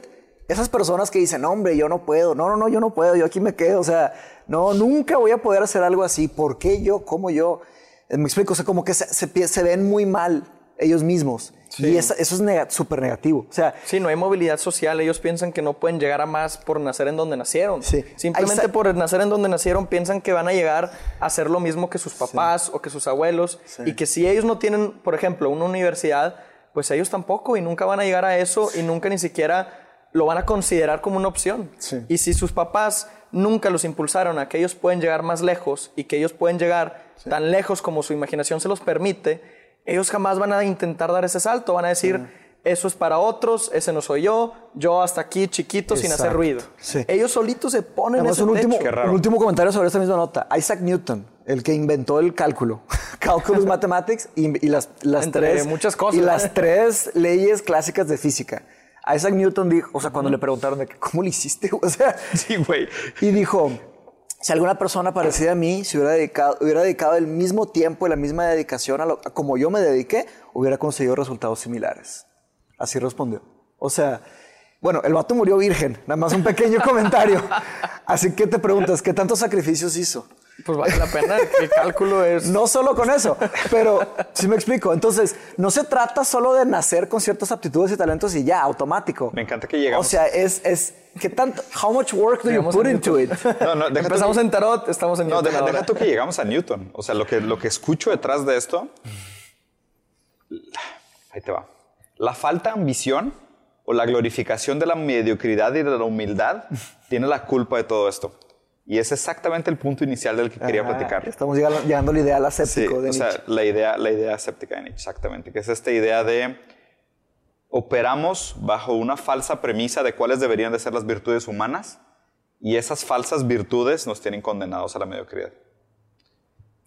Speaker 2: esas personas que dicen, "No, hombre, yo no puedo, no, no, no, yo no puedo, yo aquí me quedo, o sea, no, nunca voy a poder hacer algo así, ¿por qué yo? ¿Cómo yo? Me explico, o sea, como que se, se pi- se ven muy mal ellos mismos, y eso es súper negativo, o sea,
Speaker 3: Sí, no hay movilidad social. Ellos piensan que no pueden llegar a más por nacer en donde nacieron.
Speaker 2: Sí.
Speaker 3: Simplemente por nacer en donde nacieron piensan que van a llegar a hacer lo mismo que sus papás o que sus abuelos. Y que si ellos no tienen, por ejemplo, una universidad, pues ellos tampoco y nunca van a llegar a eso y nunca ni siquiera lo van a considerar como una opción.
Speaker 2: Sí.
Speaker 3: Y si sus papás nunca los impulsaron a que ellos pueden llegar más lejos y que ellos pueden llegar tan lejos como su imaginación se los permite, ellos jamás van a intentar dar ese salto, van a decir, eso es para otros, ese no soy yo, yo hasta aquí chiquito sin hacer ruido.
Speaker 2: sí.
Speaker 3: Ellos solitos se ponen
Speaker 2: Además,
Speaker 3: ese
Speaker 2: un último, un comentario sobre esta misma nota. Isaac Newton, el que inventó el cálculo. Calculus Mathematics y, y las, las
Speaker 3: Entre
Speaker 2: tres...
Speaker 3: muchas cosas.
Speaker 2: Y las tres leyes clásicas de física. Isaac Newton dijo, o sea, cuando le preguntaron de que, ¿cómo lo hiciste? O sea,
Speaker 1: Sí, güey.
Speaker 2: y dijo, si alguna persona parecida a mí se hubiera dedicado, hubiera el mismo tiempo y la misma dedicación a, lo, a como yo me dediqué, hubiera conseguido resultados similares. Así respondió. O sea, bueno, el vato murió virgen, nada más un pequeño comentario. Así que te preguntas, ¿qué tantos sacrificios hizo?
Speaker 3: Pues vale la pena, el cálculo es...
Speaker 2: No solo con eso, pero si me explico. Entonces, no se trata solo de nacer con ciertas aptitudes y talentos y ya, automático.
Speaker 1: Me encanta que llegamos.
Speaker 2: O sea, es, es ¿qué tanto? How much work do you put into it?
Speaker 1: No, no, deja
Speaker 3: Empezamos
Speaker 1: que-
Speaker 3: en tarot, estamos en
Speaker 1: No,
Speaker 3: Newton
Speaker 1: deja,
Speaker 3: ahora.
Speaker 1: deja tú que llegamos a Newton. O sea, lo que, lo que escucho detrás de esto. Ahí te va. La falta de ambición o la glorificación de la mediocridad y de la humildad tiene la culpa de todo esto. Y es exactamente el punto inicial del que quería platicar.
Speaker 2: Estamos llegando, llegando al ideal
Speaker 1: Sí,
Speaker 2: aséptico de
Speaker 1: o sea, la idea, la idea escéptica de Nietzsche, exactamente, que es esta idea de operamos bajo una falsa premisa de cuáles deberían de ser las virtudes humanas y esas falsas virtudes nos tienen condenados a la mediocridad.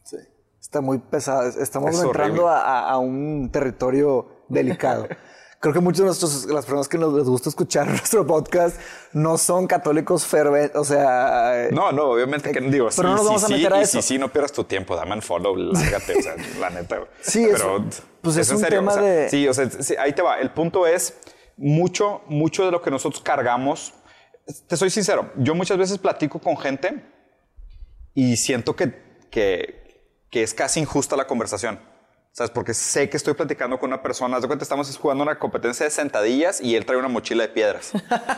Speaker 2: Sí. Está muy pesado. Estamos
Speaker 1: Es
Speaker 2: entrando a, a- a un territorio delicado. Creo que muchos de nuestros, las personas que nos les gusta escuchar nuestro podcast no son católicos ferventes, o sea...
Speaker 1: No, no, obviamente que digo,
Speaker 2: Pero no nos
Speaker 1: sí,
Speaker 2: vamos a
Speaker 1: sí,
Speaker 2: meter a eso.
Speaker 1: si sí, no pierdas tu tiempo, dame un follow, lárgate, o sea, la neta.
Speaker 2: Sí, es-
Speaker 1: pero
Speaker 2: pues es
Speaker 1: en
Speaker 2: un tema
Speaker 1: o sea,
Speaker 2: de-
Speaker 1: Sí, o sea, sí, ahí te va. El punto es, mucho, mucho de lo que nosotros cargamos, te soy sincero, yo muchas veces platico con gente y siento que, que, que es casi injusta la conversación. ¿Sabes? Porque sé que estoy platicando con una persona. Haz de cuenta, estamos jugando una competencia de sentadillas y él trae una mochila de piedras.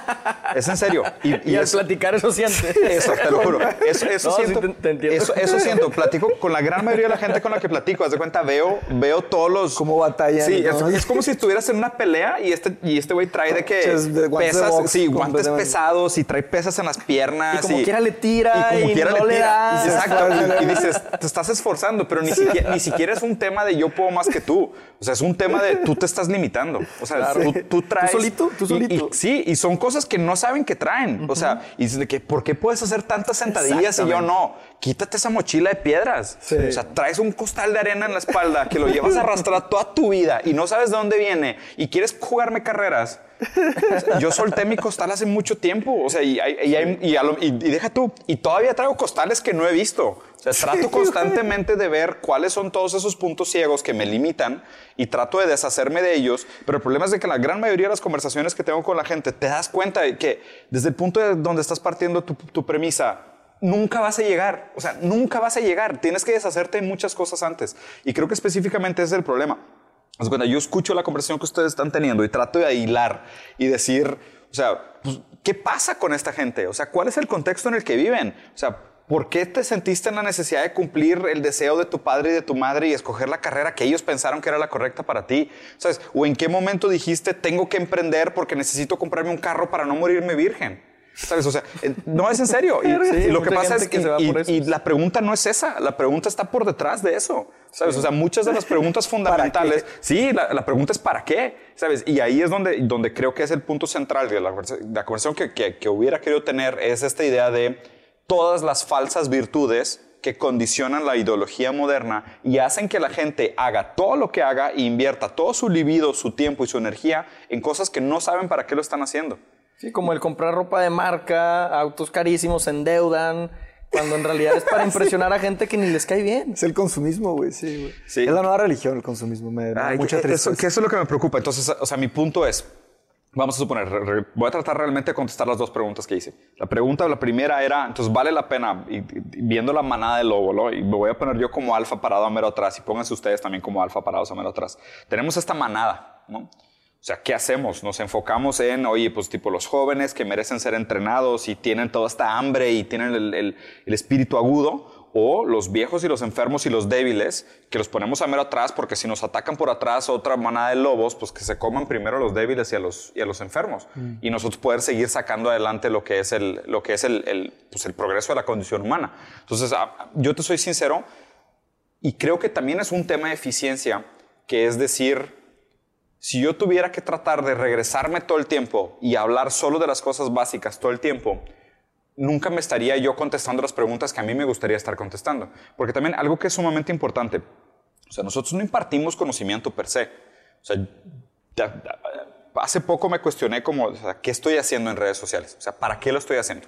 Speaker 1: es en serio. Y,
Speaker 3: Y al
Speaker 1: es-
Speaker 3: platicar eso siente.
Speaker 1: eso, te lo juro. Eso, eso
Speaker 3: No, sí,
Speaker 1: siento.
Speaker 3: te- te entiendo.
Speaker 1: Eso, eso siento. Platico con la gran mayoría de la gente con la que platico. Haz de cuenta, veo, veo todos los.
Speaker 2: Cómo batallan,
Speaker 1: Sí,
Speaker 2: ¿no?
Speaker 1: es, es como si estuvieras en una pelea y este y este güey trae de que
Speaker 2: de
Speaker 1: pesas,
Speaker 2: box
Speaker 1: sí, guantes pesados y trae pesas en las piernas.
Speaker 3: Y como quiera le tira y no le da.
Speaker 1: Exacto. Y, y dices, te estás esforzando, pero ni siquiera, ni siquiera es un tema de yo puedo más que tú. O sea, es un tema de tú te estás limitando. O sea,
Speaker 3: Claro.
Speaker 1: tú, tú traes.
Speaker 3: Tú solito, tú solito.
Speaker 1: y- sí, y son cosas que no saben que traen. O sea, y de que, ¿por qué puedes hacer tantas sentadillas y yo no? Quítate esa mochila de piedras. O sea, traes un costal de arena en la espalda que lo llevas a arrastrar toda tu vida y no sabes de dónde viene y quieres jugarme carreras. Yo solté mi costal hace mucho tiempo. O sea, y, deja tú. Y todavía traigo costales que no he visto. O sea, trato constantemente de ver cuáles son todos esos puntos ciegos que me limitan y trato de deshacerme de ellos. Pero el problema es de que la gran mayoría de las conversaciones que tengo con la gente, te das cuenta de que desde el punto de donde estás partiendo tu, tu premisa, nunca vas a llegar. O sea, nunca vas a llegar. Tienes que deshacerte de muchas cosas antes. Y creo que específicamente ese es el problema. Cuenta, yo escucho la conversación que ustedes están teniendo y trato de hilar y decir, o sea, pues, ¿qué pasa con esta gente? O sea, ¿cuál es el contexto en el que viven? O sea, ¿por qué te sentiste en la necesidad de cumplir el deseo de tu padre y de tu madre y escoger la carrera que ellos pensaron que era la correcta para ti? ¿Sabes? ¿O en qué momento dijiste, tengo que emprender porque necesito comprarme un carro para no morirme virgen? ¿Sabes? O sea, no es en serio. Y,
Speaker 3: Sí,
Speaker 1: lo que pasa es
Speaker 3: que
Speaker 1: y la pregunta no es esa, la pregunta está por detrás de eso. ¿Sabes? O sea, muchas de las preguntas fundamentales, sí, la, la pregunta es ¿para qué? ¿Sabes? Y ahí es donde, donde creo que es el punto central de la, conversa- la conversación que, que- que hubiera querido tener, es esta idea de todas las falsas virtudes que condicionan la ideología moderna y hacen que la gente haga todo lo que haga e invierta todo su libido, su tiempo y su energía en cosas que no saben para qué lo están haciendo.
Speaker 3: Sí, como el comprar ropa de marca, autos carísimos, se endeudan, cuando en realidad es para impresionar a gente que ni les cae bien.
Speaker 2: Es el consumismo, güey, sí, güey.
Speaker 1: Sí.
Speaker 2: Es la nueva religión, el consumismo. Me da
Speaker 1: Ay,
Speaker 2: mucha tristeza.
Speaker 1: eso, que eso es lo que me preocupa. Entonces, o sea, mi punto es, vamos a suponer, re- re- voy a tratar realmente de contestar las dos preguntas que hice. La pregunta, la primera era, entonces, ¿vale la pena, y, y- viendo la manada de lobo, ¿no? y me voy a poner yo como alfa parado a mero atrás, y pónganse ustedes también como alfa parados a mero atrás. Tenemos esta manada, ¿no? O sea, ¿qué hacemos? Nos enfocamos en, oye, pues tipo los jóvenes que merecen ser entrenados y tienen toda esta hambre y tienen el, el- el espíritu agudo, o los viejos y los enfermos y los débiles, que los ponemos a mero atrás porque si nos atacan por atrás otra manada de lobos, pues que se coman primero a los débiles y a los, y a los enfermos. Y nosotros poder seguir sacando adelante lo que es, el, lo que es el, el, pues el progreso de la condición humana. Entonces, ah, yo te soy sincero, y creo que también es un tema de eficiencia, que es decir, si yo tuviera que tratar de regresarme todo el tiempo y hablar solo de las cosas básicas todo el tiempo, nunca me estaría yo contestando las preguntas que a mí me gustaría estar contestando. Porque también algo que es sumamente importante, o sea, nosotros no impartimos conocimiento per se. O sea, hace poco me cuestioné como, o sea, ¿qué estoy haciendo en redes sociales? O sea, ¿para qué lo estoy haciendo?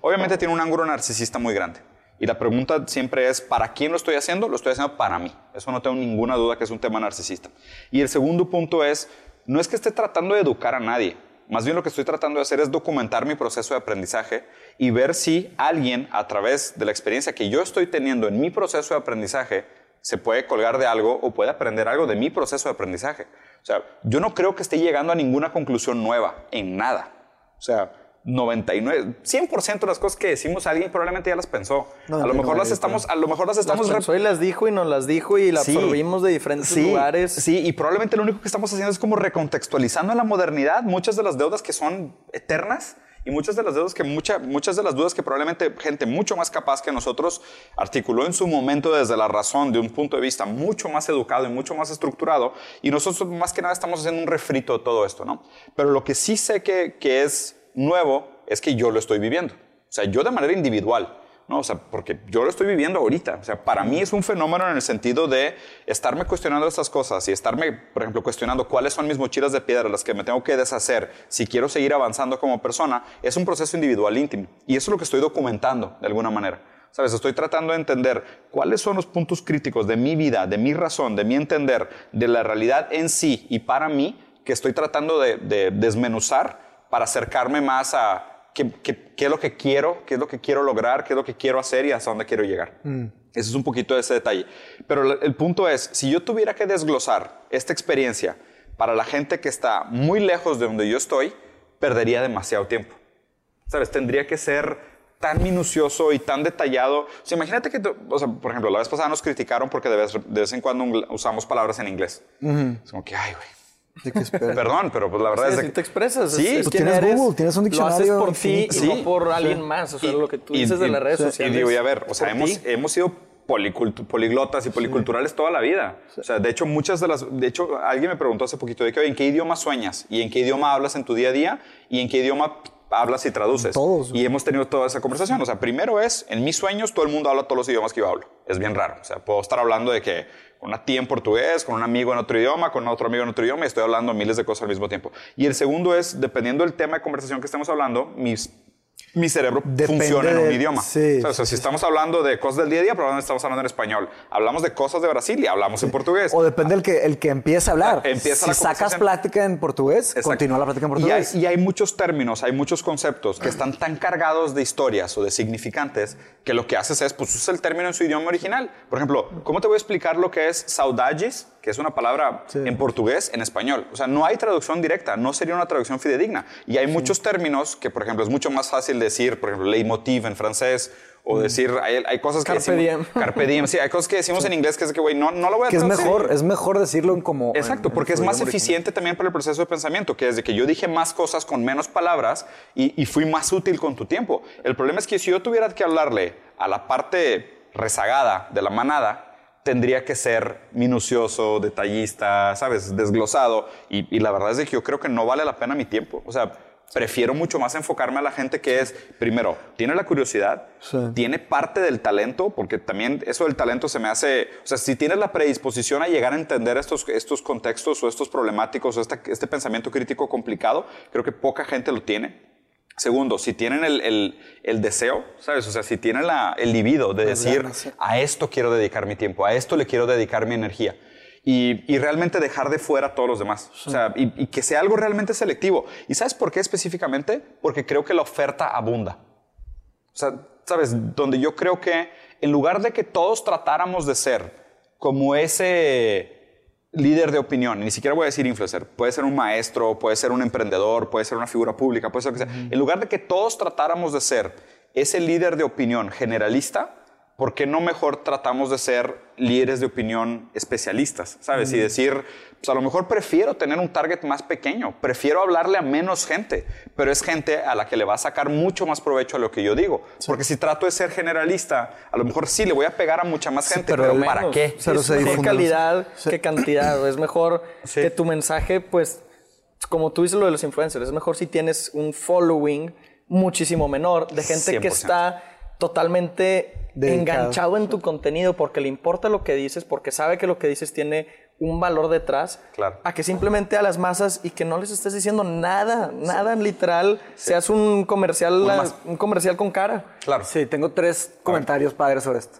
Speaker 1: Obviamente tiene un ángulo narcisista muy grande. Y la pregunta siempre es, ¿para quién lo estoy haciendo? Lo estoy haciendo para mí. Eso no tengo ninguna duda que es un tema narcisista. Y el segundo punto es, no es que esté tratando de educar a nadie. Más bien lo que estoy tratando de hacer es documentar mi proceso de aprendizaje y ver si alguien, a través de la experiencia que yo estoy teniendo en mi proceso de aprendizaje, se puede colgar de algo o puede aprender algo de mi proceso de aprendizaje. O sea, yo no creo que esté llegando a ninguna conclusión nueva en nada. O sea, 99, 100% de las cosas que decimos alguien probablemente ya las pensó. a lo mejor las estamos, a lo mejor las estamos...
Speaker 3: Las pensó y las dijo y nos las dijo y las absorbimos de diferentes lugares.
Speaker 1: Sí, y probablemente lo único que estamos haciendo es como recontextualizando en la modernidad muchas de las deudas que son eternas y muchas de las deudas que mucha, muchas de las dudas que probablemente gente mucho más capaz que nosotros articuló en su momento desde la razón de un punto de vista mucho más educado y mucho más estructurado y nosotros más que nada estamos haciendo un refrito de todo esto, ¿no? Pero lo que sí sé que, que es nuevo es que yo lo estoy viviendo. O sea, yo de manera individual. ¿no? O sea, porque yo lo estoy viviendo ahorita. O sea, para mí es un fenómeno en el sentido de estarme cuestionando estas cosas y estarme, por ejemplo, cuestionando cuáles son mis mochilas de piedra, las que me tengo que deshacer si quiero seguir avanzando como persona, es un proceso individual íntimo. Y eso es lo que estoy documentando de alguna manera. ¿Sabes? Estoy tratando de entender cuáles son los puntos críticos de mi vida, de mi razón, de mi entender, de la realidad en sí y para mí, que estoy tratando de, de desmenuzar para acercarme más a qué, es lo que quiero, qué es lo que quiero lograr, qué es lo que quiero hacer y hasta dónde quiero llegar. Mm. Ese es un poquito de ese detalle. Pero el punto es, si yo tuviera que desglosar esta experiencia para la gente que está muy lejos de donde yo estoy, perdería demasiado tiempo. ¿Sabes? Tendría que ser tan minucioso y tan detallado. O sea, imagínate que, o sea, por ejemplo, la vez pasada nos criticaron porque de vez, en cuando usamos palabras en inglés. Es como que, ay, güey Perdón, pero pues la verdad es
Speaker 3: que... te expresas.
Speaker 2: Sí, es, tienes Google, tienes un diccionario.
Speaker 3: Lo haces por ti y no por alguien más. O sea, lo que tú dices de las redes sociales.
Speaker 1: Y digo, y a ver, o sea, hemos, hemos sido poliglotas y policulturales toda la vida. O sea, de hecho, muchas de las... De hecho, alguien me preguntó hace poquito de que, ¿en qué idioma sueñas? ¿Y en qué idioma hablas en tu día a día? ¿Y en qué idioma hablas y traduces?
Speaker 2: Todos.
Speaker 1: Y hemos tenido toda esa conversación. O sea, primero es, en mis sueños todo el mundo habla todos los idiomas que yo hablo. Es bien raro. O sea, puedo estar hablando de que con una tía en portugués, con un amigo en otro idioma, con otro amigo en otro idioma y estoy hablando miles de cosas al mismo tiempo. Y el segundo es, dependiendo del tema de conversación que estemos hablando, mis mi cerebro funciona en un idioma. Sí, o sea, si estamos hablando de cosas del día a día, probablemente estamos hablando en español. Hablamos de cosas de Brasil y hablamos en portugués.
Speaker 2: O depende del que, el que empiece a hablar. Empieza si sacas plática en portugués, continúa la plática en portugués.
Speaker 1: Y hay, muchos términos, hay muchos conceptos que están tan cargados de historias o de significantes que lo que haces es, pues, usar el término en su idioma original. Por ejemplo, ¿cómo te voy a explicar lo que es saudades? Que es una palabra en portugués, en español. O sea, no hay traducción directa, no sería una traducción fidedigna. Y hay muchos términos que, por ejemplo, es mucho más fácil decir, por ejemplo, leitmotiv en francés, o mm. decir, hay, hay cosas que
Speaker 3: Carpe
Speaker 1: decimos... Carpe diem. Sí, hay cosas que decimos en inglés que es que, güey, no, no lo voy a
Speaker 2: que es mejor, es mejor decirlo en como...
Speaker 1: Exacto, porque es más eficiente también para el proceso de pensamiento, que desde que yo dije más cosas con menos palabras y, y fui más útil con tu tiempo. El problema es que si yo tuviera que hablarle a la parte rezagada de la manada, tendría que ser minucioso, detallista, ¿sabes? Desglosado. Y, la verdad es que yo creo que no vale la pena mi tiempo. O sea, prefiero mucho más enfocarme a la gente que es, primero, tiene la curiosidad, tiene parte del talento, porque también eso del talento se me hace, o sea, si tienes la predisposición a llegar a entender estos, estos contextos o estos problemáticos o este, este pensamiento crítico complicado, creo que poca gente lo tiene. Segundo, si tienen el, deseo, ¿sabes? O sea, si tienen el libido de decir, a esto quiero dedicar mi tiempo, a esto le quiero dedicar mi energía. Y, realmente dejar de fuera a todos los demás. O sea, y, que sea algo realmente selectivo. ¿Y sabes por qué específicamente? Porque creo que la oferta abunda. O sea, ¿sabes? Donde yo creo que en lugar de que todos tratáramos de ser como ese líder de opinión, ni siquiera voy a decir influencer, puede ser un maestro, puede ser un emprendedor, puede ser una figura pública, puede ser lo que sea. En lugar de que todos tratáramos de ser ese líder de opinión generalista, ¿por qué no mejor tratamos de ser líderes de opinión especialistas? ¿Sabes? Y decir, pues a lo mejor prefiero tener un target más pequeño, prefiero hablarle a menos gente, pero es gente a la que le va a sacar mucho más provecho a lo que yo digo. Porque si trato de ser generalista, a lo mejor sí le voy a pegar a mucha más gente, pero, ¿para qué?
Speaker 3: ¿Qué calidad, qué cantidad? Es mejor que tu mensaje, pues, como tú dices lo de los influencers, es mejor si tienes un following muchísimo menor de gente que está totalmente enganchado en tu contenido porque le importa lo que dices, porque sabe que lo que dices tiene un valor detrás
Speaker 1: Claro.
Speaker 3: a que simplemente a las masas y que no les estés diciendo nada, nada literal, seas un comercial, un comercial con cara.
Speaker 1: Claro.
Speaker 2: Sí, tengo tres comentarios padres sobre esto.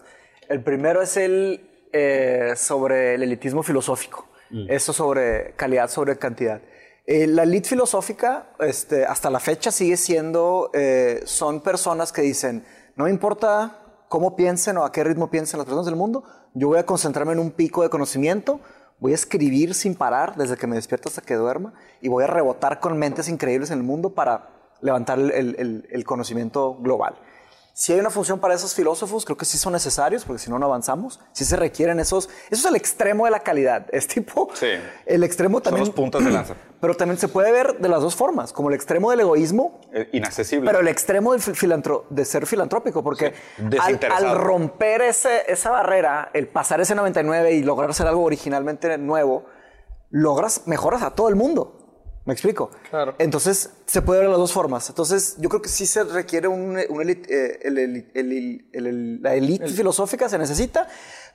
Speaker 2: El primero es el eh, sobre el elitismo filosófico. Eso sobre calidad sobre cantidad. Eh, la elite filosófica, este, hasta la fecha, sigue siendo, eh, son personas que dicen, no me importa cómo piensen o a qué ritmo piensen las personas del mundo, yo voy a concentrarme en un pico de conocimiento, voy a escribir sin parar desde que me despierto hasta que duerma y voy a rebotar con mentes increíbles en el mundo para levantar el- el- el conocimiento global. Si hay una función para esos filósofos, creo que sí son necesarios, porque si no, no avanzamos. Sí se requieren esos. Eso es el extremo de la calidad. Es tipo.
Speaker 1: Sí.
Speaker 2: El extremo
Speaker 1: Son
Speaker 2: también.
Speaker 1: los puntos de lanza.
Speaker 2: Pero también se puede ver de las dos formas, como el extremo del egoísmo,
Speaker 1: Eh, inaccesible.
Speaker 2: pero el extremo del fil- filantro- de ser filantrópico, porque al, al romper ese, esa barrera, el pasar ese 99 y lograr hacer algo originalmente nuevo, logras mejoras a todo el mundo. ¿Me explico?
Speaker 3: Claro.
Speaker 2: Entonces, se puede ver las dos formas. Entonces, yo creo que sí se requiere un, un elit- eh, el- el- el- el- el- la élite filosófica, se necesita,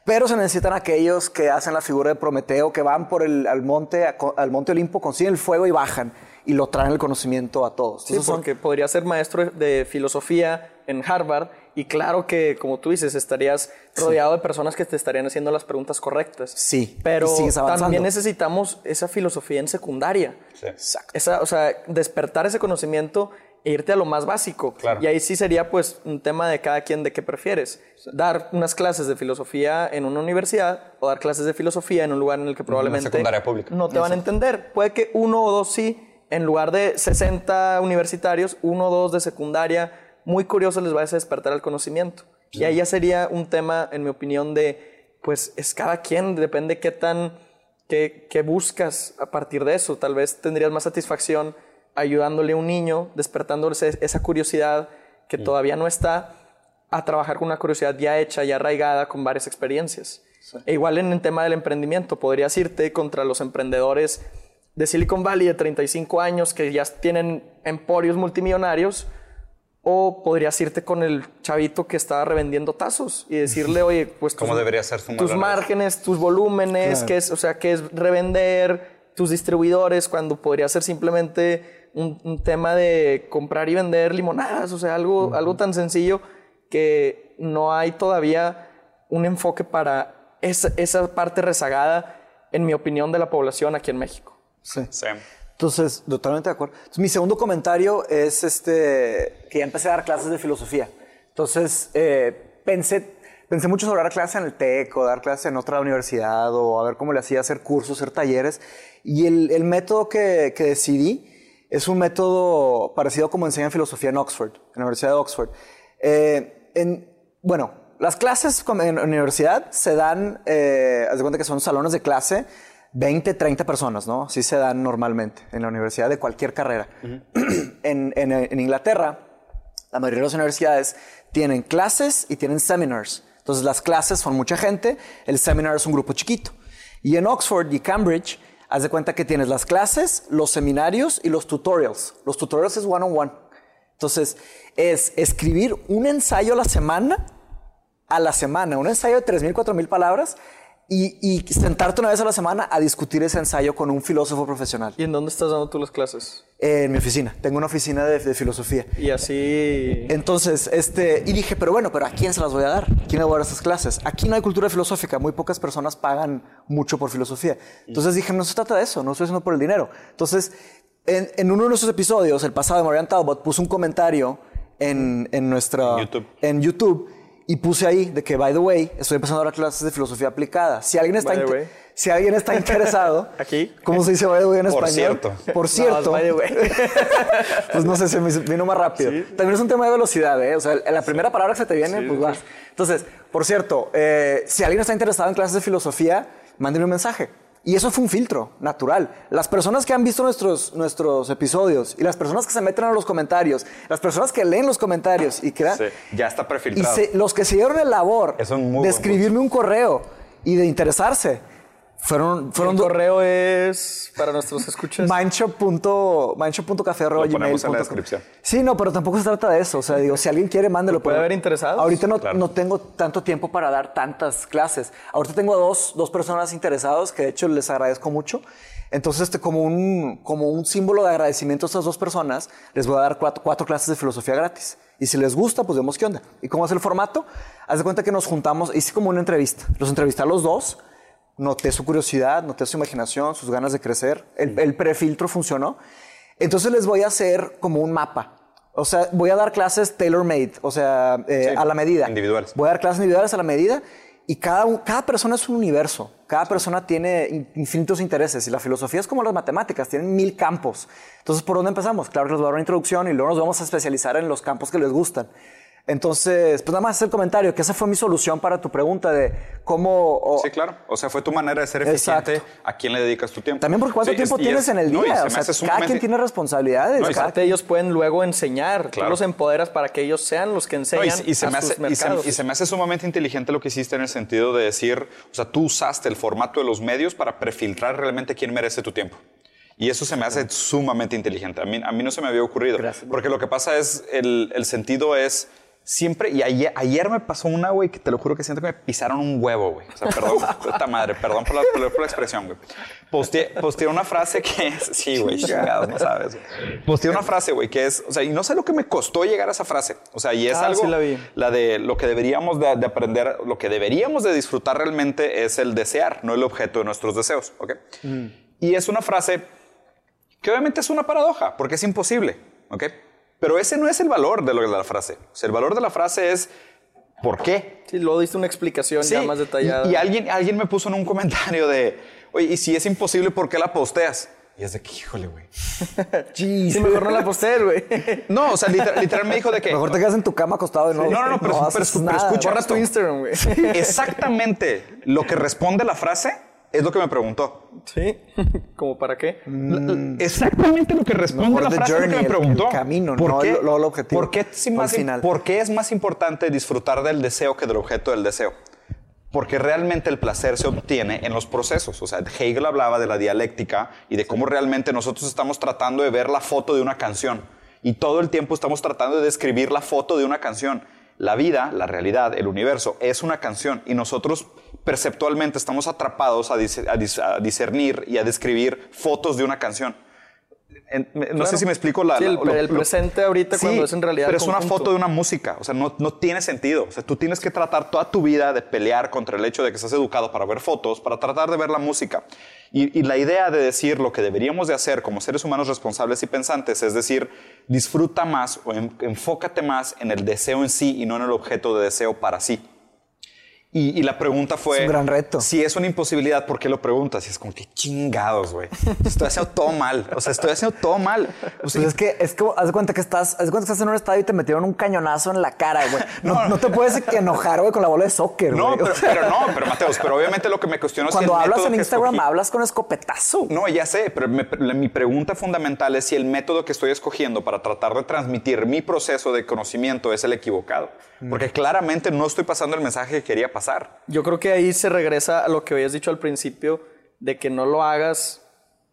Speaker 2: pero se necesitan aquellos que hacen la figura de Prometeo, que van por el, al, monte, al monte Olimpo, consiguen el fuego y bajan y lo traen el conocimiento a todos.
Speaker 3: Sí,
Speaker 2: Entonces, son-
Speaker 3: porque podría ser maestro de filosofía en Harvard y claro que, como tú dices, estarías rodeado de personas que te estarían haciendo las preguntas correctas.
Speaker 2: Sí,
Speaker 3: Pero también necesitamos esa filosofía en secundaria.
Speaker 1: Sí.
Speaker 2: Exacto.
Speaker 3: Esa, o sea, despertar ese conocimiento e irte a lo más básico.
Speaker 1: Claro.
Speaker 3: Y ahí sí sería pues un tema de cada quien de qué prefieres. Dar unas clases de filosofía en una universidad o dar clases de filosofía en un lugar en el que probablemente
Speaker 1: secundaria pública.
Speaker 3: no te van a entender. Puede que uno o dos sí, en lugar de 60 universitarios, uno o dos de secundaria, muy curioso les va a despertar el conocimiento. Y ahí ya sería un tema, en mi opinión, de, pues es cada quien, depende qué tan, qué, qué buscas a partir de eso. Tal vez tendrías más satisfacción ayudándole a un niño, despertándole esa curiosidad que todavía no está, a trabajar con una curiosidad ya hecha, ya arraigada, con varias experiencias. E igual en el tema del emprendimiento, podrías irte contra los emprendedores de Silicon Valley de 35 años que ya tienen emporios multimillonarios, o podrías irte con el chavito que estaba revendiendo tazos y decirle, oye, pues
Speaker 1: ¿Cómo
Speaker 3: tus-
Speaker 1: debería ser su
Speaker 3: tus márgenes, tus volúmenes,
Speaker 2: Claro.
Speaker 3: que es, o sea, que es revender, tus distribuidores, cuando podría ser simplemente un, un tema de comprar y vender limonadas, o sea, algo, algo tan sencillo que no hay todavía un enfoque para esa, esa parte rezagada, en mi opinión, de la población aquí en México.
Speaker 2: Sí.
Speaker 1: Sí.
Speaker 2: Entonces, totalmente de acuerdo. Entonces, mi segundo comentario es este, que ya empecé a dar clases de filosofía. Entonces, eh, pensé, pensé mucho sobre dar clases en el TEC o dar clases en otra universidad o a ver cómo le hacía hacer cursos, hacer talleres. Y el, el método que, que decidí es un método parecido como enseñan filosofía en Oxford, en la Universidad de Oxford. Eh, en, bueno, las clases en la universidad se dan, eh, haz de cuenta que son salones de clase 20, 30 personas, ¿no? Así se dan normalmente en la universidad de cualquier carrera. en, en- en Inglaterra, la mayoría de las universidades tienen clases y tienen seminars. Entonces, las clases son mucha gente, el seminar es un grupo chiquito. Y en Oxford y Cambridge, haz de cuenta que tienes las clases, los seminarios y los tutorials. Los tutorials es one on one. Entonces, es escribir un ensayo a la semana a la semana, un ensayo de 3.000, 4.000 palabras y, y sentarte una vez a la semana a discutir ese ensayo con un filósofo profesional.
Speaker 3: ¿Y en dónde estás dando tú las clases?
Speaker 2: En mi oficina, tengo una oficina de, de filosofía.
Speaker 3: Y así...
Speaker 2: Entonces, este, y dije, pero bueno, pero ¿a quién se las voy a dar? ¿Quién le voy a dar esas clases? Aquí no hay cultura filosófica, muy pocas personas pagan mucho por filosofía. Entonces dije, no se trata de eso, no estoy haciendo por el dinero. Entonces, en, en uno de nuestros episodios, el pasado de Marian Talbot, puso un comentario en, en nuestra...
Speaker 1: YouTube.
Speaker 2: En YouTube y puse ahí de que, by the way, estoy empezando a dar clases de filosofía aplicada. Si alguien está, si alguien está interesado,
Speaker 3: Aquí.
Speaker 2: ¿cómo se dice by the way en
Speaker 1: Por
Speaker 2: español?
Speaker 1: cierto.
Speaker 2: Por cierto.
Speaker 3: No, by the way.
Speaker 2: pues no sé, se me vino más rápido. También es un tema de velocidad, ¿eh? O sea, la primera palabra que se te viene, pues vas. Entonces, por cierto, eh, si alguien está interesado en clases de filosofía, mándenme un mensaje. Y eso fue un filtro natural. Las personas que han visto nuestros, nuestros episodios y las personas que se meten a los comentarios, las personas que leen los comentarios y que
Speaker 1: Sí, ya está
Speaker 2: y
Speaker 1: prefiltrado.
Speaker 2: se- los que se dieron el labor
Speaker 1: Es un
Speaker 2: de escribirme un correo y de interesarse, Fueron, fueron
Speaker 3: El correo es para nuestros escuchas.
Speaker 2: mindshop.mindshop.café arroba
Speaker 1: Lo ponemos en la descripción.
Speaker 2: Sí, no, pero tampoco se trata de eso. O sea, digo, si alguien quiere, mándelo.
Speaker 3: puede haber interesados?
Speaker 2: Ahorita no,
Speaker 1: Claro.
Speaker 2: no tengo tanto tiempo para dar tantas clases. Ahorita tengo dos, dos personas interesadas que de hecho les agradezco mucho. Entonces, este, como, un, como un símbolo de agradecimiento a estas dos personas, les voy a dar cuatro, cuatro clases de filosofía gratis. Y si les gusta, pues vemos qué onda. ¿Y cómo es el formato? Haz de cuenta que nos juntamos, hice como una entrevista. Los entrevisté a los dos, noté su curiosidad, noté su imaginación, sus ganas de crecer. El, el prefiltro funcionó. Entonces les voy a hacer como un mapa. O sea, voy a dar clases tailor-made, o sea, eh,
Speaker 1: Sí,
Speaker 2: a la medida.
Speaker 1: individuales.
Speaker 2: Voy a dar clases individuales a la medida y cada, cada persona es un universo. Cada persona tiene in- infinitos intereses y la filosofía es como las matemáticas, tienen mil campos. Entonces, ¿por dónde empezamos? Claro que les voy a dar una introducción y luego nos vamos a especializar en los campos que les gustan. Entonces, pues nada más el comentario, que esa fue mi solución para tu pregunta de cómo... o-
Speaker 1: Sí, claro. O sea, fue tu manera de ser
Speaker 2: Exacto.
Speaker 1: eficiente. ¿A quién le dedicas tu tiempo?
Speaker 2: También porque cuánto
Speaker 1: Sí,
Speaker 2: tiempo
Speaker 1: es-
Speaker 2: tienes
Speaker 1: es-
Speaker 2: en el
Speaker 1: no,
Speaker 2: día.
Speaker 1: se
Speaker 2: o sea, cada
Speaker 1: sumamente-
Speaker 2: quien tiene responsabilidades.
Speaker 1: No,
Speaker 2: cada
Speaker 3: Aparte, ellos pueden luego enseñar.
Speaker 1: Claro.
Speaker 3: Tú los empoderas para que ellos sean los que
Speaker 1: No,
Speaker 3: enseñan
Speaker 1: y, y se
Speaker 3: a
Speaker 1: me
Speaker 3: sus
Speaker 1: hace, y, se, y se me hace sumamente inteligente lo que hiciste en el sentido de decir, o sea, tú usaste el formato de los medios para prefiltrar realmente quién merece tu tiempo. Y eso se me hace sumamente inteligente. A mí, a mí no se me había ocurrido.
Speaker 2: Gracias.
Speaker 1: Porque lo que pasa es, el, el sentido es siempre, y ayer, ayer me pasó una, güey, que te lo juro que siento que me pisaron un huevo, güey. O sea, perdón, puta madre, perdón por la, por la expresión, güey. Posteé, posteé una frase que es, sí, güey, chingados, no sabes. Posteé una frase, güey, que es, o sea, y no sé lo que me costó llegar a esa frase. O sea, y es
Speaker 3: Ah,
Speaker 1: algo,
Speaker 3: sí la vi.
Speaker 1: la de lo que deberíamos de, de aprender, lo que deberíamos de disfrutar realmente es el desear, no el objeto de nuestros deseos, ¿ok? Y es una frase que obviamente es una paradoja, porque es imposible, ¿ok? Pero ese no es el valor de, lo, de la frase. O sea, el valor de la frase es ¿por qué?
Speaker 3: Sí, luego diste una explicación
Speaker 1: Sí,
Speaker 3: ya más detallada.
Speaker 1: Y, y alguien, alguien me puso en un comentario de, oye, y si es imposible, ¿por qué la posteas? Y es de que, híjole, güey.
Speaker 3: Sí, mejor no la postees, güey.
Speaker 1: No, o sea, literal, literal me dijo de que...
Speaker 2: Mejor te quedas en tu cama acostado y no.
Speaker 1: No, no, no, pero-
Speaker 2: haces
Speaker 1: pero- pero
Speaker 2: nada.
Speaker 1: escucha
Speaker 3: tu Instagram, güey.
Speaker 1: Exactamente lo que responde la frase es lo que me preguntó.
Speaker 3: Sí. ¿Como para qué?
Speaker 1: Exactamente lo que responde
Speaker 2: Mejor
Speaker 1: la
Speaker 2: the
Speaker 1: frase es lo que me
Speaker 2: el-
Speaker 1: preguntó.
Speaker 2: el camino, no el- no el objetivo,
Speaker 1: ¿Por qué, es
Speaker 2: no
Speaker 1: más,
Speaker 2: final.
Speaker 1: ¿Por qué es más importante disfrutar del deseo que del objeto del deseo? Porque realmente el placer se obtiene en los procesos. O sea, Hegel hablaba de la dialéctica y de cómo realmente nosotros estamos tratando de ver la foto de una canción. Y todo el tiempo estamos tratando de describir la foto de una canción. La vida, la realidad, el universo es una canción y nosotros perceptualmente estamos atrapados a, dis- a dis- a discernir y a describir fotos de una canción. En- no sé si me explico la,
Speaker 3: Sí, el-
Speaker 1: la- lo-
Speaker 3: el
Speaker 1: lo-
Speaker 3: presente ahorita cuando es en realidad
Speaker 1: Pero es una foto de una música, o sea, no, no tiene sentido. O sea, tú tienes que tratar toda tu vida de pelear contra el hecho de que estás educado para ver fotos, para tratar de ver la música. Y, y la idea de decir lo que deberíamos de hacer como seres humanos responsables y pensantes es decir, disfruta más o en- enfócate más en el deseo en sí y no en el objeto de deseo para sí. Y, y la pregunta fue...
Speaker 2: Es un gran reto.
Speaker 1: Si es una imposibilidad, ¿por qué lo preguntas? Y es como que chingados, güey. Estoy haciendo todo mal. O sea, estoy haciendo todo mal. O sea,
Speaker 2: Pues es que es como, haz de cuenta que estás, haz de cuenta que estás en un estadio y te metieron un cañonazo en la cara, güey. No, no te puedes enojar, güey, con la bola de soccer,
Speaker 1: No,
Speaker 2: güey.
Speaker 1: pero, no, pero Mateos, pero obviamente lo que me cuestiono es si
Speaker 2: cuando
Speaker 1: el
Speaker 2: hablas en Instagram, hablas con escopetazo.
Speaker 1: No, ya sé, pero me- la- mi pregunta fundamental es si el método que estoy escogiendo para tratar de transmitir mi proceso de conocimiento es el equivocado. Porque claramente no estoy pasando el mensaje que quería pasar.
Speaker 3: Yo creo que ahí se regresa a lo que habías dicho al principio, de que no lo hagas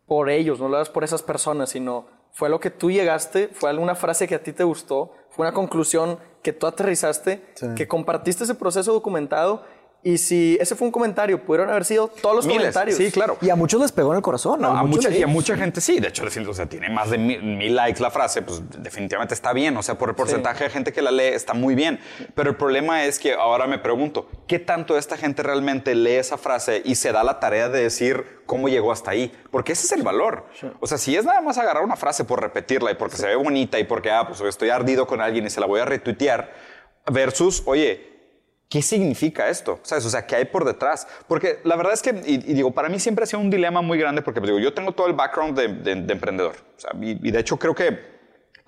Speaker 3: por ellos, no lo hagas por esas personas, sino fue lo que tú llegaste, fue alguna frase que a ti te gustó, fue una conclusión que tú aterrizaste, que compartiste ese proceso documentado. Y si ese fue un comentario, pudieron haber sido todos los
Speaker 1: Miles.
Speaker 3: comentarios.
Speaker 1: Sí, claro.
Speaker 2: Y a muchos les pegó en el corazón.
Speaker 1: No, a,
Speaker 2: muchos
Speaker 1: mucha,
Speaker 2: les-
Speaker 1: y a mucha gente sí. De hecho, o sea, tiene más de mil, mil likes la frase, pues definitivamente está bien. O sea, por el porcentaje de gente que la lee está muy bien. Pero el problema es que ahora me pregunto, ¿qué tanto esta gente realmente lee esa frase y se da la tarea de decir cómo llegó hasta ahí? Porque ese es el valor. O sea, si es nada más agarrar una frase por repetirla y porque se ve bonita y porque, ah, pues estoy ardido con alguien y se la voy a retuitear, versus, oye, ¿Qué significa esto? ¿Sabes? O sea, ¿qué hay por detrás? Porque la verdad es que, y, digo, para mí siempre ha sido un dilema muy grande porque pues, digo, yo tengo todo el background de, de- de emprendedor. Y de hecho creo que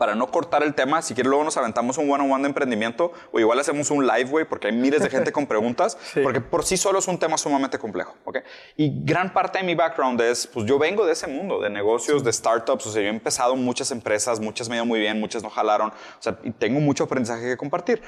Speaker 1: para no cortar el tema, si quieres luego nos aventamos un one-on-one de emprendimiento o igual hacemos un live, güey, porque hay miles de gente con preguntas, porque por sí solo es un tema sumamente complejo, ¿ok? Y gran parte de mi background es, pues yo vengo de ese mundo, de negocios, de startups, o sea, yo he empezado muchas empresas, muchas me ido muy bien, muchas no jalaron, o sea, y tengo mucho aprendizaje que compartir,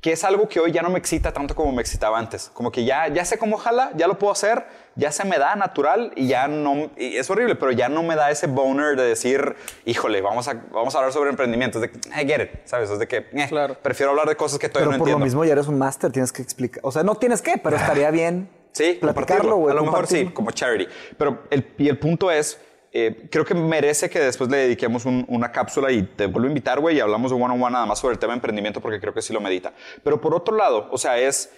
Speaker 1: que es algo que hoy ya no me excita tanto como me excitaba antes, como que ya, ya sé cómo jala, ya lo puedo hacer, ya se me da natural y ya no, y es horrible, pero ya no me da ese boner de decir, híjole, vamos a, vamos a hablar sobre emprendimiento, es de que, I get it, ¿sabes? Es de que, eh,
Speaker 3: Claro.
Speaker 1: prefiero hablar de cosas que todavía
Speaker 2: Pero
Speaker 1: no
Speaker 2: por lo
Speaker 1: entiendo.
Speaker 2: mismo ya eres un máster, tienes que explicar. O sea, no tienes que, pero estaría bien
Speaker 1: Sí,
Speaker 2: platicarlo, güey.
Speaker 1: A lo mejor sí, como charity. Pero el, y el punto es, eh, creo que merece que después le dediquemos un- una cápsula y te vuelvo a invitar, güey, y hablamos de one on one nada más sobre el tema de emprendimiento porque creo que sí lo medita. Pero por otro lado, o sea, es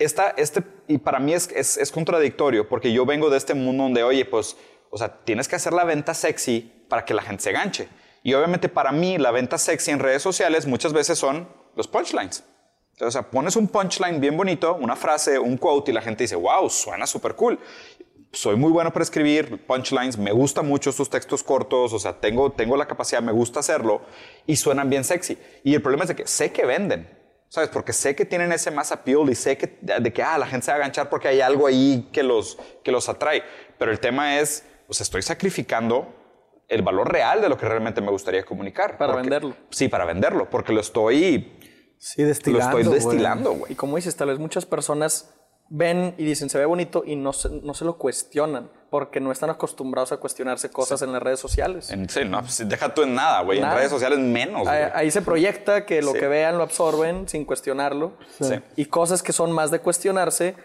Speaker 1: este, y para mí es, es, contradictorio porque yo vengo de este mundo donde, oye, pues, o sea, tienes que hacer la venta sexy para que la gente se ganche. Y obviamente para mí la venta sexy en redes sociales muchas veces son los punchlines. Entonces, o sea, pones un punchline bien bonito, una frase, un quote y la gente dice, wow, suena súper cool. Soy muy bueno para escribir punchlines, me gustan mucho sus textos cortos, o sea, tengo, tengo la capacidad, me gusta hacerlo y suenan bien sexy. Y el problema es de que sé que venden, ¿sabes? Porque sé que tienen ese más appeal y sé que, de que ah, la gente se va a ganchar porque hay algo ahí que los, que los atrae. Pero el tema es, pues estoy sacrificando el valor real de lo que realmente me gustaría comunicar.
Speaker 3: Para
Speaker 1: Porque-
Speaker 3: venderlo.
Speaker 1: Sí, para venderlo, porque lo estoy,
Speaker 2: Sí,
Speaker 1: lo
Speaker 2: destilando.
Speaker 1: estoy
Speaker 2: güey.
Speaker 1: destilando, güey.
Speaker 3: Y como dices, tal vez muchas personas ven y dicen se ve bonito y no se, no se lo cuestionan porque no están acostumbrados a cuestionarse cosas en las redes sociales.
Speaker 1: En, sí, no, pues, deja tú en nada, güey. En redes sociales menos,
Speaker 3: Ahí,
Speaker 1: güey.
Speaker 3: ahí se proyecta que lo
Speaker 1: Sí.
Speaker 3: que vean lo absorben sin cuestionarlo.
Speaker 1: Sí.
Speaker 3: Y cosas que son más de cuestionarse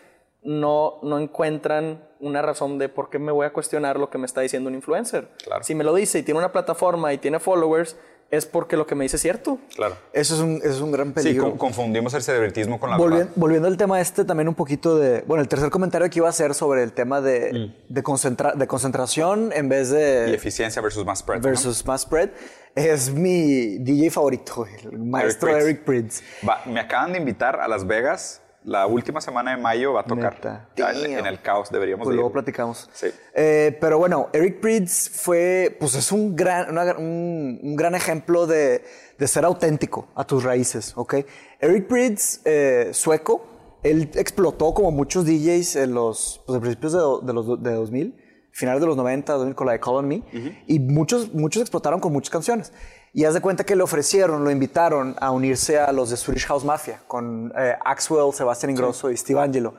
Speaker 3: no, no encuentran una razón de por qué me voy a cuestionar lo que me está diciendo un influencer.
Speaker 1: Claro.
Speaker 3: Si me lo dice y tiene una plataforma y tiene followers, es porque lo que me dice es cierto.
Speaker 1: Claro.
Speaker 2: Eso es un, eso es un gran
Speaker 1: Sí,
Speaker 2: peligro.
Speaker 1: con- confundimos el celebritismo con la
Speaker 2: Volvi-
Speaker 1: verdad.
Speaker 2: volviendo al tema este, también un poquito de... Bueno, el tercer comentario que iba a hacer sobre el tema de,
Speaker 1: Mm.
Speaker 2: de, concentra- de concentración en vez de...
Speaker 1: Y eficiencia versus más spread. ¿no?
Speaker 2: versus más spread. Es mi DJ favorito, el maestro
Speaker 1: Prince.
Speaker 2: Eric Prince.
Speaker 1: Va, me acaban de invitar a Las Vegas. La última semana de mayo va a tocar. En, en el caos deberíamos
Speaker 2: Pues
Speaker 1: de
Speaker 2: luego platicamos.
Speaker 1: Sí.
Speaker 2: Eh, pero bueno, Eric Prince fue, pues es un gran, una- un, un gran ejemplo de, de ser auténtico a tus raíces, ¿ok? Eric Prince, eh, sueco, él explotó como muchos DJs en los, pues, a principios de, de los de 2000, finales de los 90, 2000 con la de Call on Me, y muchos, muchos explotaron con muchas canciones. Y haz de cuenta que le ofrecieron, lo invitaron a unirse a los de Swedish House Mafia, con eh, Axwell, Sebastián Ingrosso y Steve Angelo.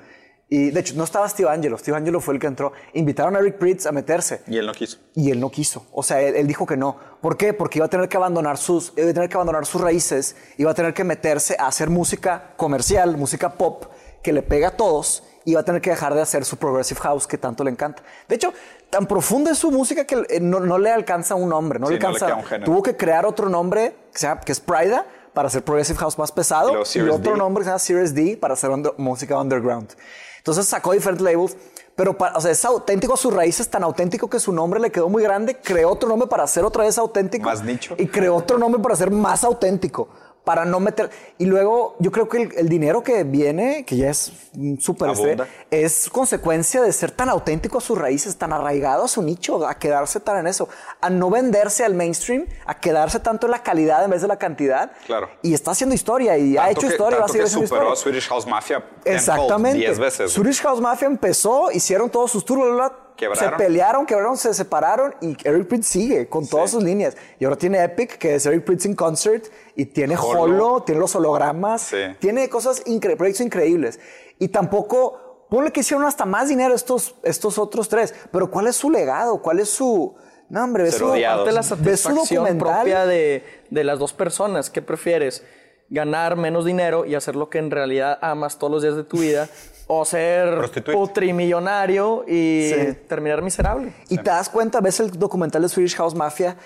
Speaker 2: Y de hecho, no estaba Steve Angelo, Steve Angelo fue el que entró. Invitaron a Eric Pritz a meterse
Speaker 1: Y él no quiso.
Speaker 2: y él no quiso. O sea, él, él dijo que no. ¿Por qué? Porque iba a tener que abandonar sus, iba a tener que abandonar sus raíces, iba a tener que meterse a hacer música comercial, música pop que le pega a todos, y iba a tener que dejar de hacer su progressive house que tanto le encanta. De hecho, tan profunda es su música que eh, no, no le alcanza un nombre, no
Speaker 1: Sí,
Speaker 2: le
Speaker 1: no le
Speaker 2: alcanza. tuvo que crear otro nombre que, sea, que es Prida para hacer progressive house más pesado y, otro
Speaker 1: D.
Speaker 2: nombre que se llama Series D para hacer under- música underground. Entonces sacó diferentes labels, pero pa- o sea, es auténtico a sus raíces, tan auténtico que su nombre le quedó muy grande, creó otro nombre para hacer otra vez auténtico.
Speaker 1: Más nicho.
Speaker 2: Y creó otro nombre para ser más auténtico, para no meter... Y luego yo creo que el, el dinero que viene, que ya es súper este, es consecuencia de ser tan auténtico a sus raíces, tan arraigado a su nicho, a quedarse tan en eso, a no venderse al mainstream, a quedarse tanto en la calidad en vez de la cantidad.
Speaker 1: Claro.
Speaker 2: Y está haciendo historia y ha
Speaker 1: Tanto
Speaker 2: hecho
Speaker 1: que-
Speaker 2: historia y va a seguir haciendo
Speaker 1: superó
Speaker 2: historia.
Speaker 1: a Swedish House Mafia
Speaker 2: Exactamente.
Speaker 1: 10 veces.
Speaker 2: Swedish House Mafia empezó, hicieron todos sus tours, bla, bla,
Speaker 1: Quebraron.
Speaker 2: se pelearon, quebraron, se separaron y Eric Prince sigue con todas sus líneas. Y ahora tiene Epic, que es Eric Prince in Concert, y tiene
Speaker 1: Holo.
Speaker 2: Holo, tiene los hologramas,
Speaker 1: Sí.
Speaker 2: tiene cosas increíbles, proyectos increíbles. Y tampoco, ponle que hicieron hasta más dinero estos, estos otros tres, pero ¿cuál es su legado? ¿Cuál es su... No, hombre, ve
Speaker 1: Ser
Speaker 2: su.
Speaker 3: Aparte la satisfacción
Speaker 2: documental.
Speaker 3: propia de, de las dos personas. ¿Qué prefieres? ¿Ganar menos dinero y hacer lo que en realidad amas todos los días de tu vida? ¿O ser putrimillonario y
Speaker 2: Sí.
Speaker 3: terminar miserable?
Speaker 2: Y te das cuenta, ves el documental de Swedish House Mafia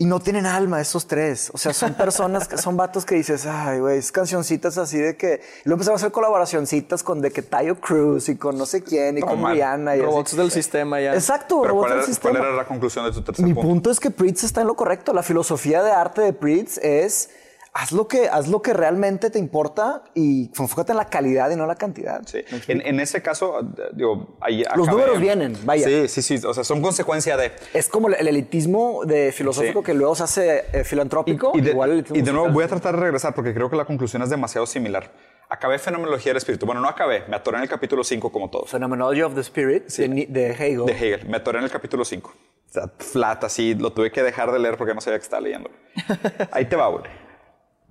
Speaker 2: y no tienen alma esos tres. O sea, son personas, que son vatos que dices, ay, güey, es cancioncitas así de que... Y luego empezaron a hacer colaboracioncitas con de que Tayo Cruz y con no sé quién y con. Rihanna. Y así.
Speaker 3: Robots del sistema ya.
Speaker 2: Exacto,
Speaker 1: Pero
Speaker 2: robots
Speaker 1: ¿cuál
Speaker 2: del
Speaker 1: era,
Speaker 2: sistema.
Speaker 1: cuál era la conclusión de tu tercer
Speaker 2: Mi
Speaker 1: punto?
Speaker 2: punto es que Pritz está en lo correcto. La filosofía de arte de Pritz es haz lo que, haz lo que realmente te importa y enfócate en la calidad y no en la cantidad.
Speaker 1: Sí. En, en, ese caso, digo, ahí
Speaker 2: Los números vienen, vaya.
Speaker 1: Sí, sí, sí. O sea, son consecuencia de.
Speaker 2: Es como el elitismo de filosófico que luego se hace eh, filantrópico.
Speaker 1: Y, de,
Speaker 2: igual
Speaker 1: y de nuevo, voy a tratar de regresar porque creo que la conclusión es demasiado similar. Acabé Fenomenología del Espíritu. Bueno, no acabé, me atoré en el capítulo 5 como todos.
Speaker 2: Phenomenology of the Spirit de, de, Hegel.
Speaker 1: De Hegel. Me atoré en el capítulo 5. O sea, flat, así, lo tuve que dejar de leer porque no sabía que estaba leyendo. Ahí te va, güey.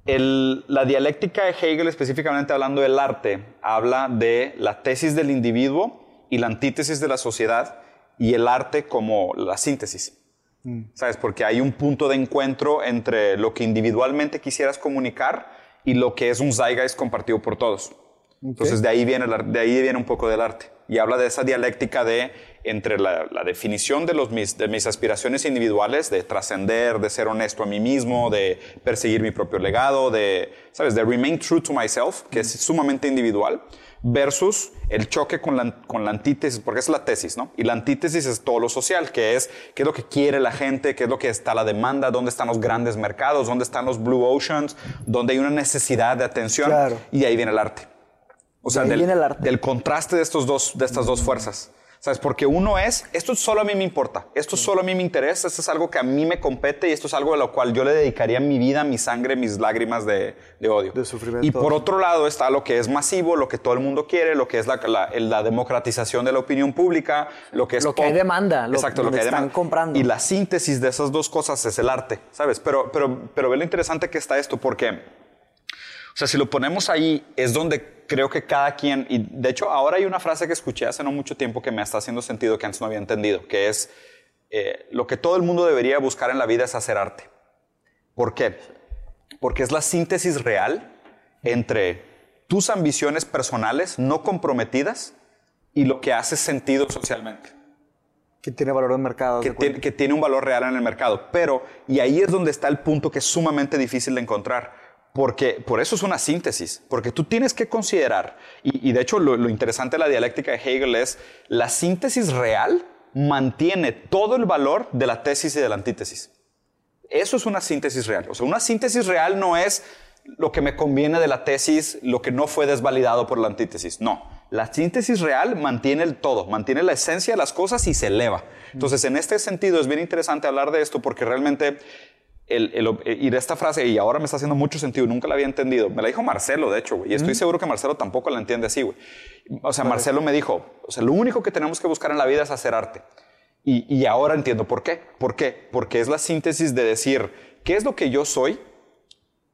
Speaker 1: La dialéctica de Hegel, específicamente hablando del arte, habla de la tesis del individuo y la antítesis de la sociedad y el arte como la síntesis. Mm. ¿Sabes? Porque hay un punto de encuentro entre lo que individualmente quisieras comunicar y lo que es un zeitgeist compartido por todos. Entonces de ahí, viene de ahí viene un poco del arte. Y habla de esa dialéctica de entre la, definición de, los, mis, de mis aspiraciones individuales, de trascender, de ser honesto a mí mismo, de perseguir mi propio legado, de, ¿sabes? De remain true to myself, que es sumamente individual versus el choque con la, con la antítesis, porque es la tesis, ¿no? Y la antítesis es todo lo social, que es qué es lo que quiere la gente, qué es lo que está la demanda, dónde están los grandes mercados, dónde están los blue oceans, dónde hay una necesidad de atención. Y ahí viene el arte. O sea, del, el arte. del contraste de, estos dos, de estas dos fuerzas. ¿Sabes? Porque uno es, esto solo a mí me importa, esto solo a mí me interesa, esto es algo que a mí me compete y esto es algo a lo cual yo le dedicaría mi vida, mi sangre, mis lágrimas de, odio.
Speaker 2: De sufrimiento.
Speaker 1: Y por otro lado está lo que es masivo, lo que todo el mundo quiere, lo que es la, la, democratización de la opinión pública, lo que es...
Speaker 2: Lo que hay demanda, lo,
Speaker 1: Exacto, lo que están
Speaker 2: comprando.
Speaker 1: Y la síntesis de esas dos cosas es el arte, ¿sabes? Pero, pero, pero ve lo interesante que está esto, porque, sea, si lo ponemos ahí, es donde creo que cada quien, y de hecho ahora hay una frase que escuché hace no mucho tiempo que me está haciendo sentido que antes no había entendido, que es eh, lo que todo el mundo debería buscar en la vida es hacer arte. ¿Por qué? Porque es la síntesis real entre tus ambiciones personales no comprometidas y lo que hace sentido socialmente.
Speaker 2: Que tiene valor en el mercado.
Speaker 1: Que tiene, que tiene un valor real en el mercado. Pero, y ahí es donde está el punto que es sumamente difícil de encontrar porque por eso es una síntesis, porque tú tienes que considerar, y, de hecho lo, interesante de la dialéctica de Hegel es, la síntesis real mantiene todo el valor de la tesis y de la antítesis. Eso es una síntesis real. O sea, una síntesis real no es lo que me conviene de la tesis, lo que no fue desvalidado por la antítesis. No, la síntesis real mantiene el todo, mantiene la esencia de las cosas y se eleva. Entonces, en este sentido es bien interesante hablar de esto porque realmente el, y de esta frase, y ahora me está haciendo mucho sentido, nunca la había entendido. Me la dijo Marcelo, de hecho, güey, y estoy seguro que Marcelo tampoco la entiende así, güey. O sea, Marcelo me dijo, o sea, lo único que tenemos que buscar en la vida es hacer arte. Y, y, ahora entiendo por qué. ¿Por qué? Porque es la síntesis de decir, ¿qué es lo que yo soy?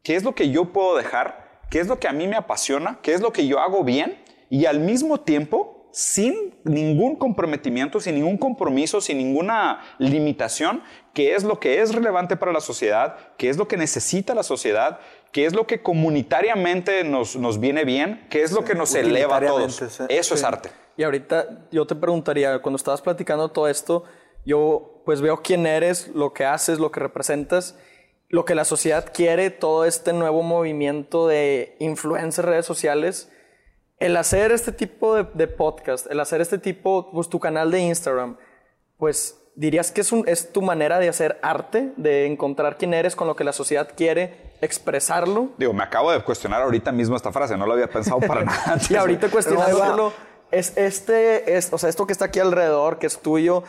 Speaker 1: ¿Qué es lo que yo puedo dejar? ¿Qué es lo que a mí me apasiona? ¿Qué es lo que yo hago bien? Y al mismo tiempo sin ningún comprometimiento, sin ningún compromiso, sin ninguna limitación, qué es lo que es relevante para la sociedad, qué es lo que necesita la sociedad, qué es lo que comunitariamente nos, nos viene bien, qué es lo que nos eleva a todos. Eso es arte.
Speaker 3: Y ahorita yo te preguntaría, cuando estabas platicando todo esto, yo pues veo quién eres, lo que haces, lo que representas, lo que la sociedad quiere, todo este nuevo movimiento de influencers, redes sociales el hacer este tipo de, podcast, el hacer este tipo, pues tu canal de Instagram, pues dirías que es, un, es tu manera de hacer arte, de encontrar quién eres con lo que la sociedad quiere, expresarlo.
Speaker 1: Digo, me acabo de cuestionar ahorita mismo esta frase, no lo había pensado para nada.
Speaker 3: y ahorita cuestionándolo, es este, es, o sea, esto que está aquí alrededor, que es tuyo,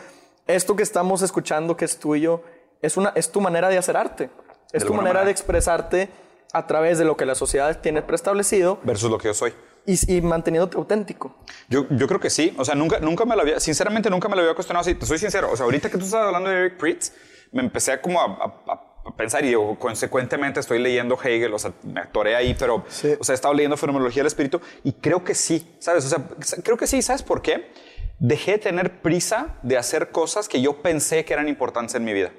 Speaker 3: esto que estamos escuchando, que es tuyo, es, una, es tu manera de hacer arte. Es tu manera, manera de expresarte a través de lo que la sociedad tiene preestablecido.
Speaker 1: Versus lo que yo soy
Speaker 3: y, y manteniéndote auténtico.
Speaker 1: Yo, yo creo que sí. O sea, nunca, nunca me lo había, sinceramente nunca me lo había cuestionado así. Te soy sincero. O sea, ahorita que tú estás hablando de Eric Pritz, me empecé como a, a, pensar y yo, consecuentemente estoy leyendo Hegel, o sea, me atoré ahí, pero, o sea, he estado leyendo Fenomenología del Espíritu y creo que sí, ¿sabes? O sea, creo que sí, ¿sabes por qué? Dejé de tener prisa de hacer cosas que yo pensé que eran importantes en mi vida.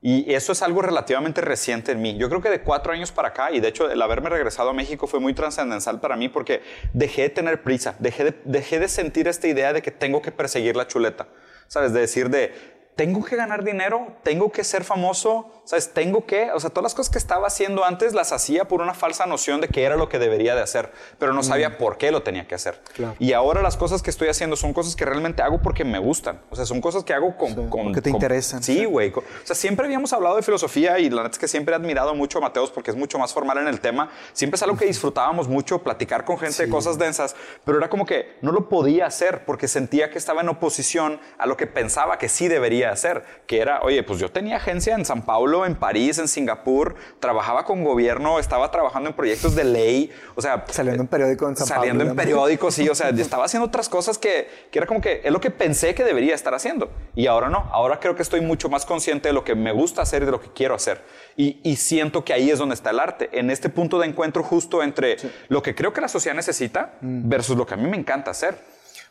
Speaker 1: Y eso es algo relativamente reciente en mí. Yo creo que de cuatro años para acá, y de hecho el haberme regresado a México fue muy trascendental para mí porque dejé de tener prisa, dejé de, dejé de sentir esta idea de que tengo que perseguir la chuleta. ¿Sabes? De decir de, tengo que ganar dinero, tengo que ser famoso, ¿Sabes? Tengo que, o sea, todas las cosas que estaba haciendo antes las hacía por una falsa noción de que era lo que debería de hacer, pero no sabía por qué lo tenía que hacer.
Speaker 2: Claro.
Speaker 1: Y ahora las cosas que estoy haciendo son cosas que realmente hago porque me gustan. O sea, son cosas que hago con...
Speaker 2: Sí,
Speaker 1: con
Speaker 2: porque te
Speaker 1: con-
Speaker 2: interesan.
Speaker 1: Sí, güey. O sea, siempre habíamos hablado de filosofía y la neta es que siempre he admirado mucho a Mateos porque es mucho más formal en el tema. Siempre es algo que disfrutábamos mucho, platicar con gente de cosas densas, pero era como que no lo podía hacer porque sentía que estaba en oposición a lo que pensaba que sí debería hacer, que era, oye, pues yo tenía agencia en San En París, en Singapur, trabajaba con gobierno, estaba trabajando en proyectos de ley, o sea...
Speaker 2: Saliendo en periódico en San Pablo,
Speaker 1: Saliendo en
Speaker 2: digamos.
Speaker 1: periódicos, sí, o sea, estaba haciendo otras cosas que, que era como que es lo que pensé que debería estar haciendo. Y ahora no, ahora creo que estoy mucho más consciente de lo que me gusta hacer y de lo que quiero hacer. Y, y siento que ahí es donde está el arte, en este punto de encuentro justo entre lo que creo que la sociedad necesita
Speaker 2: Mm.
Speaker 1: versus lo que a mí me encanta hacer.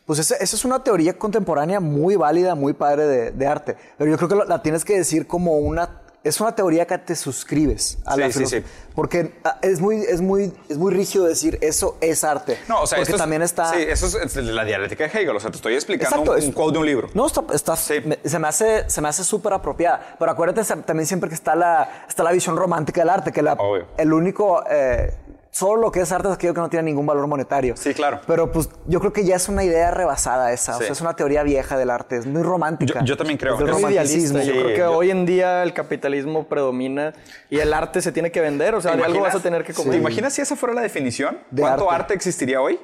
Speaker 2: Pues esa, esa es una teoría contemporánea muy válida, muy padre de, de arte. Pero yo creo que lo- la tienes que decir como una... Es una teoría que te suscribes a la
Speaker 1: Sí, sí, sí.
Speaker 2: Porque ah, es muy, es, muy, es muy rígido decir eso es arte.
Speaker 1: No, o sea,
Speaker 2: Porque
Speaker 1: esto es-
Speaker 2: también está...
Speaker 1: Sí, eso es, la dialéctica de Hegel, o sea, te estoy explicando
Speaker 2: Exacto,
Speaker 1: un,
Speaker 2: es-
Speaker 1: un quote de un libro.
Speaker 2: No, está, está-
Speaker 1: Sí.
Speaker 2: me- se me hace, se me hace súper apropiada. Pero acuérdate también siempre que está la, está la visión romántica del arte, que la,
Speaker 1: Obvio.
Speaker 2: el único, eh, solo lo que es arte es aquello que no tiene ningún valor monetario.
Speaker 1: Sí, claro.
Speaker 2: Pero pues yo creo que ya es una idea rebasada esa. O
Speaker 1: Sí.
Speaker 2: sea, es una teoría vieja del arte, es muy romántica.
Speaker 1: Yo- yo también creo.
Speaker 2: Es romanticismo.
Speaker 3: idealista. Yo creo que
Speaker 1: yo-
Speaker 3: hoy en día el capitalismo predomina y el arte se tiene que vender. O sea, de algo vas a tener que
Speaker 1: ¿Te
Speaker 3: comer.
Speaker 1: imaginas si esa fuera la definición?
Speaker 2: De
Speaker 1: ¿Cuánto
Speaker 2: arte.
Speaker 1: arte existiría hoy?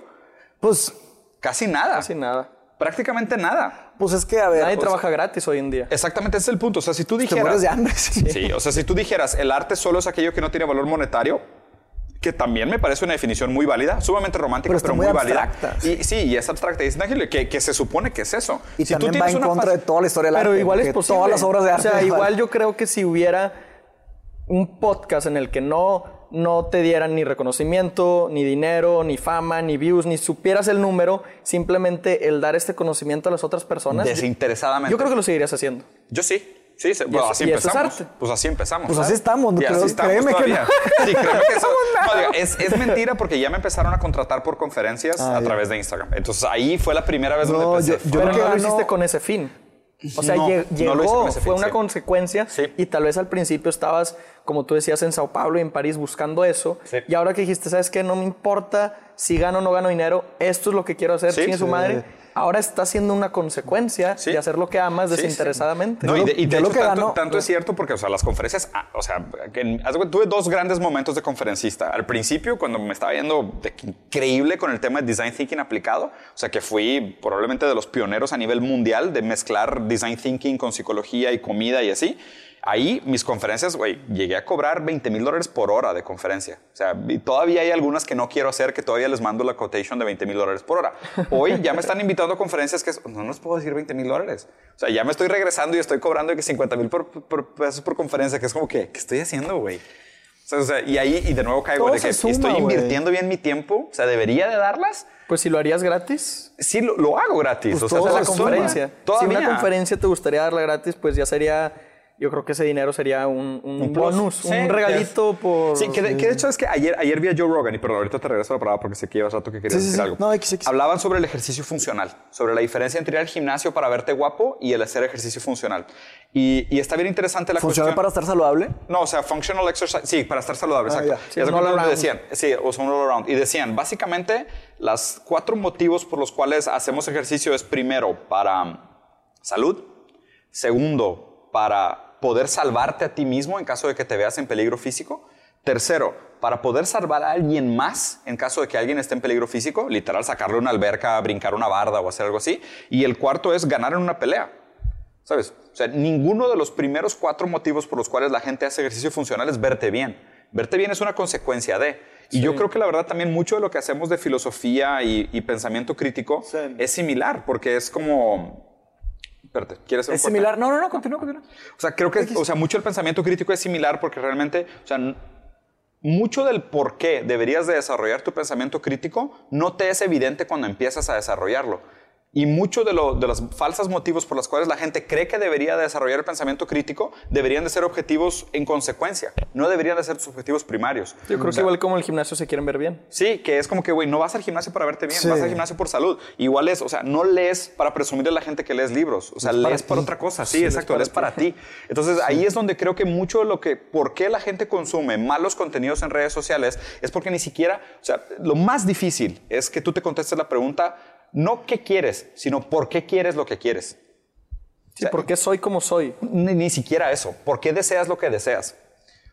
Speaker 2: Pues,
Speaker 1: Casi nada.
Speaker 3: Casi nada.
Speaker 1: Prácticamente nada.
Speaker 2: pues es que, a ver,
Speaker 3: Nadie
Speaker 2: o sea,
Speaker 3: trabaja gratis hoy en día.
Speaker 1: Exactamente, ese es el punto. O sea, si tú
Speaker 2: te
Speaker 1: dijeras...
Speaker 2: mueres de hambre. sí.
Speaker 1: Sí, o sea, si tú dijeras el arte solo es aquello que no tiene valor monetario, que también me parece una definición muy válida, sumamente romántica,
Speaker 2: Pero
Speaker 1: pero,
Speaker 2: muy
Speaker 1: muy, válida.
Speaker 2: abstracta,
Speaker 1: Y sí, y es abstracta y es intangible, que, que se supone que es eso.
Speaker 2: Y
Speaker 1: si tú
Speaker 2: también va
Speaker 1: tienes
Speaker 2: en
Speaker 1: una
Speaker 2: contra de toda la historia del
Speaker 3: Pero
Speaker 2: arte.
Speaker 3: igual es posible.
Speaker 2: Todas las obras de arte.
Speaker 3: O sea, igual yo creo que si hubiera un podcast en el que no, no te dieran ni reconocimiento, ni dinero, ni fama, ni views, ni supieras el número, simplemente el dar este conocimiento a las otras personas.
Speaker 1: Desinteresadamente.
Speaker 3: Yo creo que lo seguirías haciendo.
Speaker 1: Yo sí. Sí, sí, bueno,
Speaker 3: eso-
Speaker 1: así
Speaker 3: es
Speaker 1: empezamos.
Speaker 3: arte.
Speaker 1: Pues así empezamos.
Speaker 2: Pues así estamos,
Speaker 1: Y
Speaker 2: creo-
Speaker 1: así estamos
Speaker 2: créeme que no.
Speaker 1: Sí, créeme que eso. no, es, es mentira porque ya me empezaron a contratar por conferencias
Speaker 2: Ah,
Speaker 1: a
Speaker 2: ya.
Speaker 1: través de Instagram. Entonces ahí fue la primera vez
Speaker 2: No,
Speaker 1: donde
Speaker 2: yo-
Speaker 1: empecé.
Speaker 2: yo
Speaker 3: Pero
Speaker 2: creo
Speaker 3: no lo
Speaker 2: no-
Speaker 3: hiciste con ese fin. O sea,
Speaker 1: No,
Speaker 3: lle-
Speaker 1: no
Speaker 3: llegó,
Speaker 1: lo hice con ese
Speaker 3: fue una
Speaker 1: sí.
Speaker 3: consecuencia
Speaker 1: Sí.
Speaker 3: y tal vez al principio estabas, como tú decías, en Sao Paulo y en París buscando eso.
Speaker 1: Sí.
Speaker 3: Y ahora que dijiste, ¿sabes qué? No me importa si gano o no gano dinero, esto es lo que quiero hacer,
Speaker 1: Sí.
Speaker 3: chingue su
Speaker 1: Sí.
Speaker 3: madre. Ahora está siendo una consecuencia
Speaker 1: Sí.
Speaker 3: de hacer lo que amas
Speaker 1: Sí,
Speaker 3: desinteresadamente.
Speaker 1: No, y de, y de
Speaker 2: Yo lo
Speaker 1: hecho,
Speaker 2: que
Speaker 1: tanto, es cierto porque, o sea, las conferencias, ah, o sea, que tuve dos grandes momentos de conferencista. Al principio, cuando me estaba yendo de increíble con el tema de design thinking aplicado, o sea, que fui probablemente de los pioneros a nivel mundial de mezclar design thinking con psicología y comida y así. Ahí mis conferencias, güey, llegué a cobrar 20 mil dólares por hora de conferencia. O sea, y todavía hay algunas que no quiero hacer, que todavía les mando la quotation de 20 mil dólares por hora. Hoy ya me están invitando a conferencias que es- no les puedo decir 20 mil dólares. O sea, ya me estoy regresando y estoy cobrando que 50 mil por, por- pesos por conferencia, que es como que, ¿qué estoy haciendo, güey? O sea, o sea, y ahí, y de nuevo caigo de que
Speaker 2: suma,
Speaker 1: estoy invirtiendo bien mi tiempo, o sea, debería de darlas.
Speaker 3: Pues si lo harías gratis,
Speaker 1: Sí, lo, lo hago gratis.
Speaker 2: Pues
Speaker 1: o sea,
Speaker 3: es la conferencia. Si una conferencia te gustaría darla gratis, pues ya sería, yo creo que ese dinero sería un, un
Speaker 1: Un
Speaker 3: bonus,
Speaker 1: Sí,
Speaker 3: un regalito por...
Speaker 1: Sí, que de, que de hecho es que ayer, ayer vi a Joe Rogan, y perdón, ahorita te regreso a la palabra porque sé que llevas rato que querías
Speaker 2: Sí,
Speaker 1: decir
Speaker 2: sí.
Speaker 1: algo.
Speaker 2: No, X, X.
Speaker 1: Hablaban sobre el ejercicio funcional, sobre la diferencia entre ir al gimnasio para verte guapo y el hacer ejercicio funcional. Y, y está bien interesante la
Speaker 2: ¿Funciona
Speaker 1: cuestión.
Speaker 2: para estar saludable?
Speaker 1: No, o sea, functional exercise. Sí, para estar saludable,
Speaker 2: Ah,
Speaker 1: exacto.
Speaker 2: ya.
Speaker 3: Sí,
Speaker 1: Y haz de
Speaker 3: un all
Speaker 1: cuenta donde
Speaker 3: around.
Speaker 1: decían, sí, o sea, un all around. Y decían, básicamente, las cuatro motivos por los cuales hacemos ejercicio es primero para salud, segundo, para poder salvarte a ti mismo en caso de que te veas en peligro físico, tercero, para poder salvar a alguien más en caso de que alguien esté en peligro físico, literal sacarle una alberca, brincar una barda o hacer algo así, y el cuarto es ganar en una pelea. ¿Sabes? O sea, ninguno de los primeros cuatro motivos por los cuales la gente hace ejercicio funcional es verte bien. Verte bien es una consecuencia de. Y yo creo que la verdad también mucho de lo que hacemos de filosofía y, y pensamiento crítico
Speaker 2: Sí.
Speaker 1: es similar, porque es como... Espérate, ¿quieres hacer
Speaker 2: Es similar. No, no, no, continúa, continúa.
Speaker 1: O sea, creo que, o sea, mucho el pensamiento crítico es similar porque realmente, o sea, mucho del por qué deberías de desarrollar tu pensamiento crítico no te es evidente cuando empiezas a desarrollarlo. Y muchos de, lo- de los falsos motivos por los cuales la gente cree que debería desarrollar el pensamiento crítico deberían de ser objetivos en consecuencia, no deberían de ser sus objetivos primarios.
Speaker 3: Yo creo
Speaker 1: O
Speaker 3: que igual como el gimnasio se quieren ver bien.
Speaker 1: Sí, que es como que, güey, no vas al gimnasio para verte bien,
Speaker 2: Sí.
Speaker 1: vas al gimnasio por salud. Igual es, o sea, no lees para presumirle a la gente que lees libros, o sea,
Speaker 2: para
Speaker 1: lees para otra cosa, sí, exacto, lees para ti. Entonces, ahí es donde creo que mucho de lo que, por qué la gente consume malos contenidos en redes sociales, es porque ni siquiera, o sea, lo más difícil es que tú te contestes la pregunta, no qué quieres, sino por qué quieres lo que quieres.
Speaker 3: Sí, ¿por qué soy como soy?
Speaker 1: Ni, ni siquiera eso. ¿Por qué deseas lo que deseas?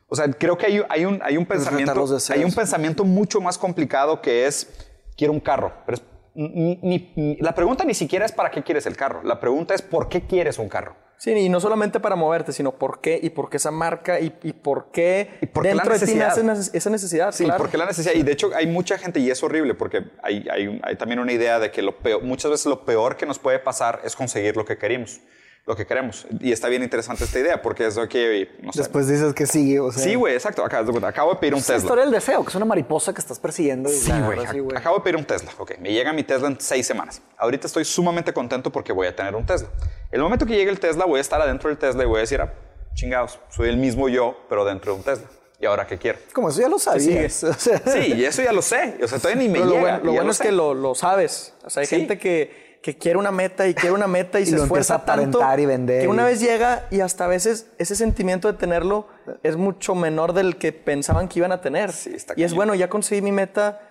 Speaker 1: O sea, creo que hay, hay un, hay un pensamiento, hay un pensamiento mucho más complicado que es quiero un carro. Pero es- ni- ni- ni- la pregunta ni siquiera es para qué quieres el carro. La pregunta es por qué quieres un carro.
Speaker 3: Sí, y no solamente para moverte, sino por qué y por qué esa marca y, y por qué
Speaker 1: Y por
Speaker 3: dentro
Speaker 1: la
Speaker 3: de ti nace esa necesidad.
Speaker 1: Sí,
Speaker 3: claro.
Speaker 1: porque la necesidad. Y de hecho hay mucha gente, y es horrible, porque hay, hay- hay también una idea de que lo peor, muchas veces lo peor que nos puede pasar es conseguir lo que queremos. Lo que queremos. Y está bien interesante esta idea, porque es que, no sé.
Speaker 2: Después dices que sigue, o sea.
Speaker 1: sí, güey, exacto. Acabo, acabo de pedir un
Speaker 2: Es la
Speaker 1: Tesla.
Speaker 2: historia del deseo, que es una mariposa que estás persiguiendo. y
Speaker 1: Sí, güey.
Speaker 2: güey.
Speaker 1: Acabo de pedir un Tesla. Ok, me llega mi Tesla en seis semanas. Ahorita estoy sumamente contento porque voy a tener un Tesla. El momento que llegue el Tesla, voy a estar adentro del Tesla y voy a decir, ah, chingados, soy el mismo yo, pero dentro de un Tesla. ¿Y ahora qué quiero?
Speaker 2: Como eso ya lo sabías. O sea,
Speaker 1: Sí, y eso ya lo sé. O sea, todavía ni me
Speaker 3: Pero lo
Speaker 1: llega.
Speaker 3: bueno, lo bueno es
Speaker 1: sé.
Speaker 3: que lo, lo sabes. O sea, hay
Speaker 1: Sí.
Speaker 3: gente que, que quiere una meta y quiere una meta y,
Speaker 2: Y
Speaker 3: se
Speaker 2: lo
Speaker 3: esfuerza
Speaker 2: a
Speaker 3: tanto
Speaker 2: y vender
Speaker 3: que una vez llega y hasta a veces ese sentimiento de tenerlo es mucho menor del que pensaban que iban a tener.
Speaker 1: Sí, está
Speaker 3: y es bueno, ya conseguí mi meta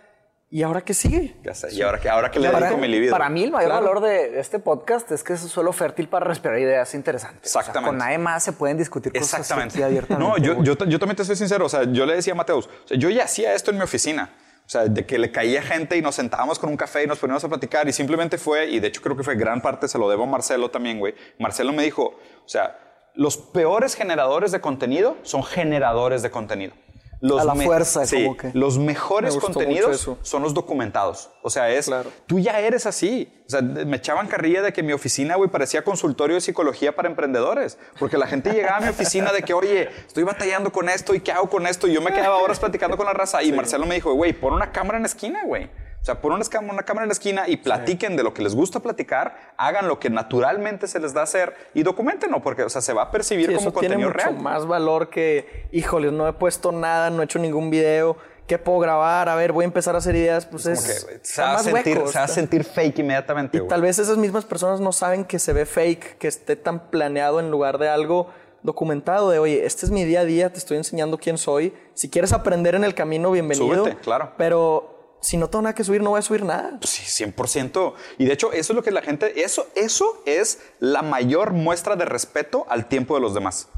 Speaker 3: y ahora qué sigue.
Speaker 1: Ya sé. ¿Y ahora qué, ahora qué le
Speaker 2: para,
Speaker 1: dedico mi libido?
Speaker 2: para mí el mayor
Speaker 3: Claro.
Speaker 2: valor de este podcast es que es un suelo fértil para respirar ideas interesantes. O sea,
Speaker 1: Exactamente.
Speaker 2: con nadie más se pueden discutir cosas
Speaker 1: Exactamente.
Speaker 2: así abiertamente.
Speaker 1: No, yo, yo, yo también te soy sincero. O sea, yo le decía a Mateus, o sea, yo ya hacía esto en mi oficina. O sea, de que le caía gente y nos sentábamos con un café y nos poníamos a platicar y simplemente fue, y de hecho creo que fue gran parte, se lo debo a Marcelo también, güey. Marcelo me dijo, o sea, los peores generadores de contenido son generadores de contenido. Los
Speaker 2: A la fuerza,
Speaker 1: sí,
Speaker 2: como que.
Speaker 1: Los mejores
Speaker 3: Me
Speaker 1: contenidos son los documentados. O sea, es,
Speaker 3: Claro.
Speaker 1: tú ya eres así. O sea, me echaban carrilla de que mi oficina, güey, parecía consultorio de psicología para emprendedores. Porque la gente llegaba a mi oficina de que, oye, estoy batallando con esto y qué hago con esto. Y yo me quedaba horas platicando con la raza. Y Marcelo me dijo, güey, pon una cámara en la esquina, güey. O sea, pon una, una cámara en la esquina y platiquen de lo que les gusta platicar, hagan lo que naturalmente se les da hacer y documentenlo, porque, o sea, se va a percibir
Speaker 3: Sí,
Speaker 1: como
Speaker 3: eso tiene
Speaker 1: contenido
Speaker 3: mucho
Speaker 1: real.
Speaker 3: más valor que, híjoles, no he puesto nada, no he hecho ningún video. ¿Qué puedo grabar? A ver, voy a empezar a hacer ideas. Pues es,
Speaker 1: que, se, va a sentir,
Speaker 3: hueco,
Speaker 1: se va a
Speaker 3: está-
Speaker 1: sentir fake inmediatamente,
Speaker 3: Y
Speaker 1: güey.
Speaker 3: tal vez esas mismas personas no saben que se ve fake, que esté tan planeado en lugar de algo documentado de, oye, este es mi día a día, te estoy enseñando quién soy. Si quieres aprender en el camino, bienvenido.
Speaker 1: Súbete, claro.
Speaker 3: Pero si no tengo nada que subir, no voy a subir nada.
Speaker 1: Pues sí, 100%. Y de hecho, eso es lo que la gente, eso, eso es la mayor muestra de respeto al tiempo de los demás.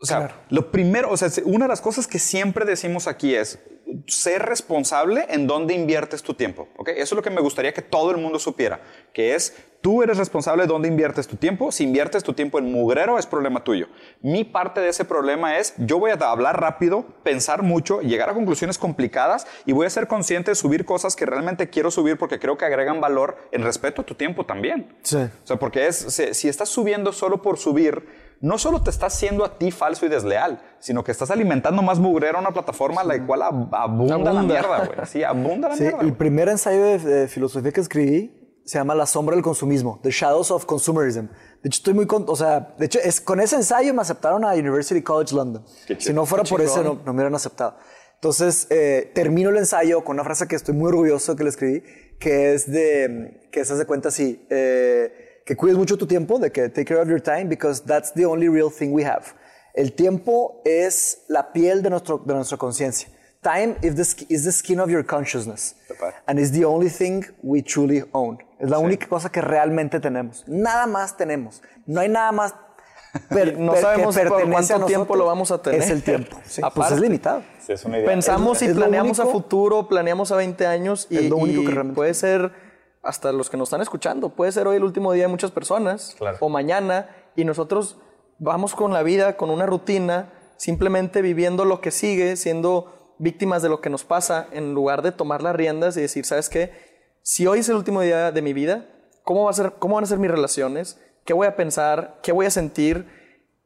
Speaker 1: O sea, lo primero, o sea, una de las cosas que siempre decimos aquí es ser responsable en dónde inviertes tu tiempo. ¿ok? Eso es lo que me gustaría que todo el mundo supiera, que es tú eres responsable de dónde inviertes tu tiempo. Si inviertes tu tiempo en mugrero es problema tuyo. Mi parte de ese problema es yo voy a hablar rápido, pensar mucho, llegar a conclusiones complicadas y voy a ser consciente de subir cosas que realmente quiero subir porque creo que agregan valor en respeto a tu tiempo también.
Speaker 2: Sí.
Speaker 1: O sea, porque es, si estás subiendo solo por subir, no solo te estás haciendo a ti falso y desleal, sino que estás alimentando más mugrero a una plataforma la cual ab- abunda, la
Speaker 3: Abunda.
Speaker 1: mierda, güey. Sí, abunda la
Speaker 2: Sí,
Speaker 1: mierda.
Speaker 2: el
Speaker 1: güey.
Speaker 2: primer ensayo de, de filosofía que escribí se llama La sombra del consumismo, The Shadows of Consumerism. De hecho, estoy muy con, o sea, de hecho, es, con ese ensayo me aceptaron a University College London.
Speaker 1: Qué.
Speaker 2: Si no fuera por ese, no, no me hubieran aceptado. Entonces, eh, termino el ensayo con una frase que estoy muy orgulloso que le escribí, que es de, que se hace cuenta así, eh, que cuides mucho tu tiempo, de que take care of your time, because that's the only real thing we have. El tiempo es la piel de, nuestro, de nuestra conciencia. Time is the, is the skin of your consciousness.
Speaker 1: Total.
Speaker 2: And it's the only thing we truly own. Es la única cosa que realmente tenemos. Nada más tenemos. No hay nada más per-
Speaker 3: No
Speaker 2: per- que
Speaker 3: sabemos por
Speaker 2: pertenece
Speaker 3: cuánto
Speaker 2: a
Speaker 3: tiempo lo vamos a tener.
Speaker 2: Es el tiempo. Sí, pues
Speaker 3: Aparte.
Speaker 2: es limitado.
Speaker 1: Sí, es una idea.
Speaker 3: Pensamos
Speaker 2: Es-
Speaker 3: y
Speaker 2: es
Speaker 3: planeamos a
Speaker 2: único-
Speaker 3: futuro, planeamos a 20 años y,
Speaker 2: Es lo único
Speaker 3: y
Speaker 2: que realmente
Speaker 3: puede ser hasta los que nos están escuchando, puede ser hoy el último día de muchas personas
Speaker 1: Claro.
Speaker 3: o mañana y nosotros vamos con la vida, con una rutina, simplemente viviendo lo que sigue, siendo víctimas de lo que nos pasa en lugar de tomar las riendas y decir, ¿sabes qué? Si hoy es el último día de mi vida, ¿cómo, va a ser, cómo van a ser mis relaciones? ¿Qué voy a pensar? ¿Qué voy a sentir?